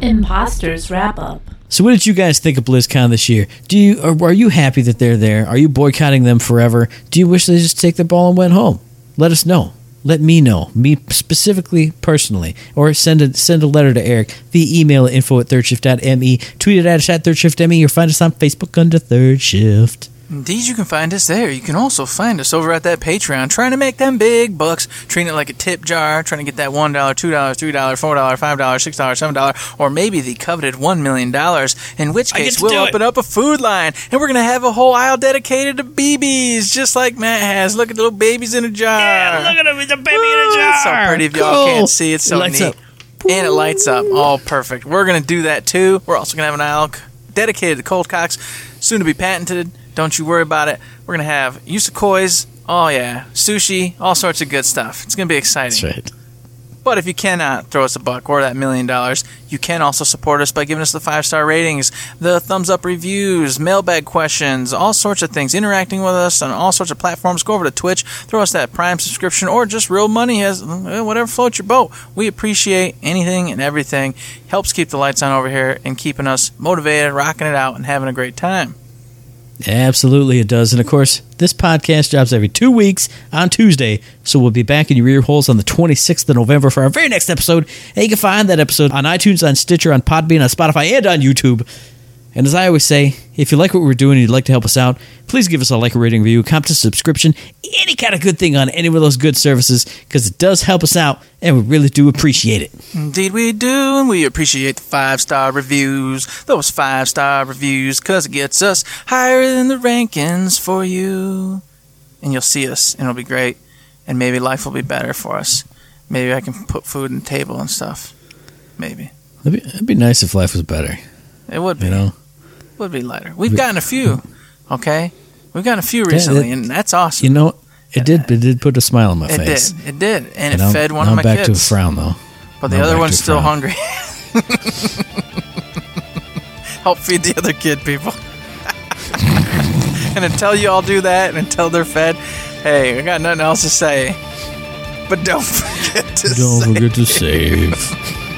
Imposters wrap up. So, what did you guys think of BlizzCon this year? Do you or are you happy that they're there? Are you boycotting them forever? Do you wish they just take the ball and went home? Let us know. Let me know, me specifically, personally, or send a send a letter to Eric via email at info at thirdshift.me, tweet it at us at thirdshift.me, or find us on Facebook under Third Shift. Indeed, you can find us there. You can also find us over at that Patreon, trying to make them big bucks, treating it like a tip jar, trying to get that $1, $2, $3, $4, $5, $6, $7, or maybe the coveted $1 million, in which case we'll do it. open up a food line, and we're going to have a whole aisle dedicated to BBs, just like Matt has. Look at the little babies in a jar. Yeah, look at them, it's a baby Ooh, in a jar. It's so pretty if y'all Cool. can't see. It's so It lights neat. up. And it lights up. All perfect. We're going to do that too. We're also going to have an aisle dedicated to cold cocks, soon to be patented. Don't you worry about it. We're going to have Yusakois. Oh, yeah. Sushi. All sorts of good stuff. It's going to be exciting. That's right. But if you cannot throw us a buck or that million dollars, you can also support us by giving us the five star ratings, the thumbs up reviews, mailbag questions, all sorts of things, interacting with us on all sorts of platforms. Go over to Twitch, throw us that Prime subscription, or just real money as eh, whatever floats your boat. We appreciate anything and everything. Helps keep the lights on over here and keeping us motivated, rocking it out, and having a great time. Absolutely, it does. And of course, this podcast drops every two weeks on Tuesday. So we'll be back in your ear holes on the 26th of November for our very next episode. And you can find that episode on iTunes, on Stitcher, on Podbean, on Spotify, and on YouTube. And as I always say, if you like what we're doing and you'd like to help us out, please give us a like, a rating, review, comment, a subscription, any kind of good thing on any of those good services, because it does help us out, and we really do appreciate it. Indeed, we do, and we appreciate the five star reviews. Those five star reviews, because it gets us higher than the rankings for you. And you'll see us, and it'll be great. And maybe life will be better for us. Maybe I can put food on the table and stuff. Maybe. It'd be, it'd be nice if life was better, It would be. you know? Would be lighter. We've gotten a few, okay? We've gotten a few Yeah, recently, it- and that's awesome. You know, it did, it did put a smile on my it face. did. It did. And, And it I'm, fed one now of my I'm back kids. to a frown, though. But the Now other one's still frown. hungry. Help feed the other kid, people. and until you all do that, and until they're fed, hey, I got nothing else to say. But don't forget to Don't say forget to save.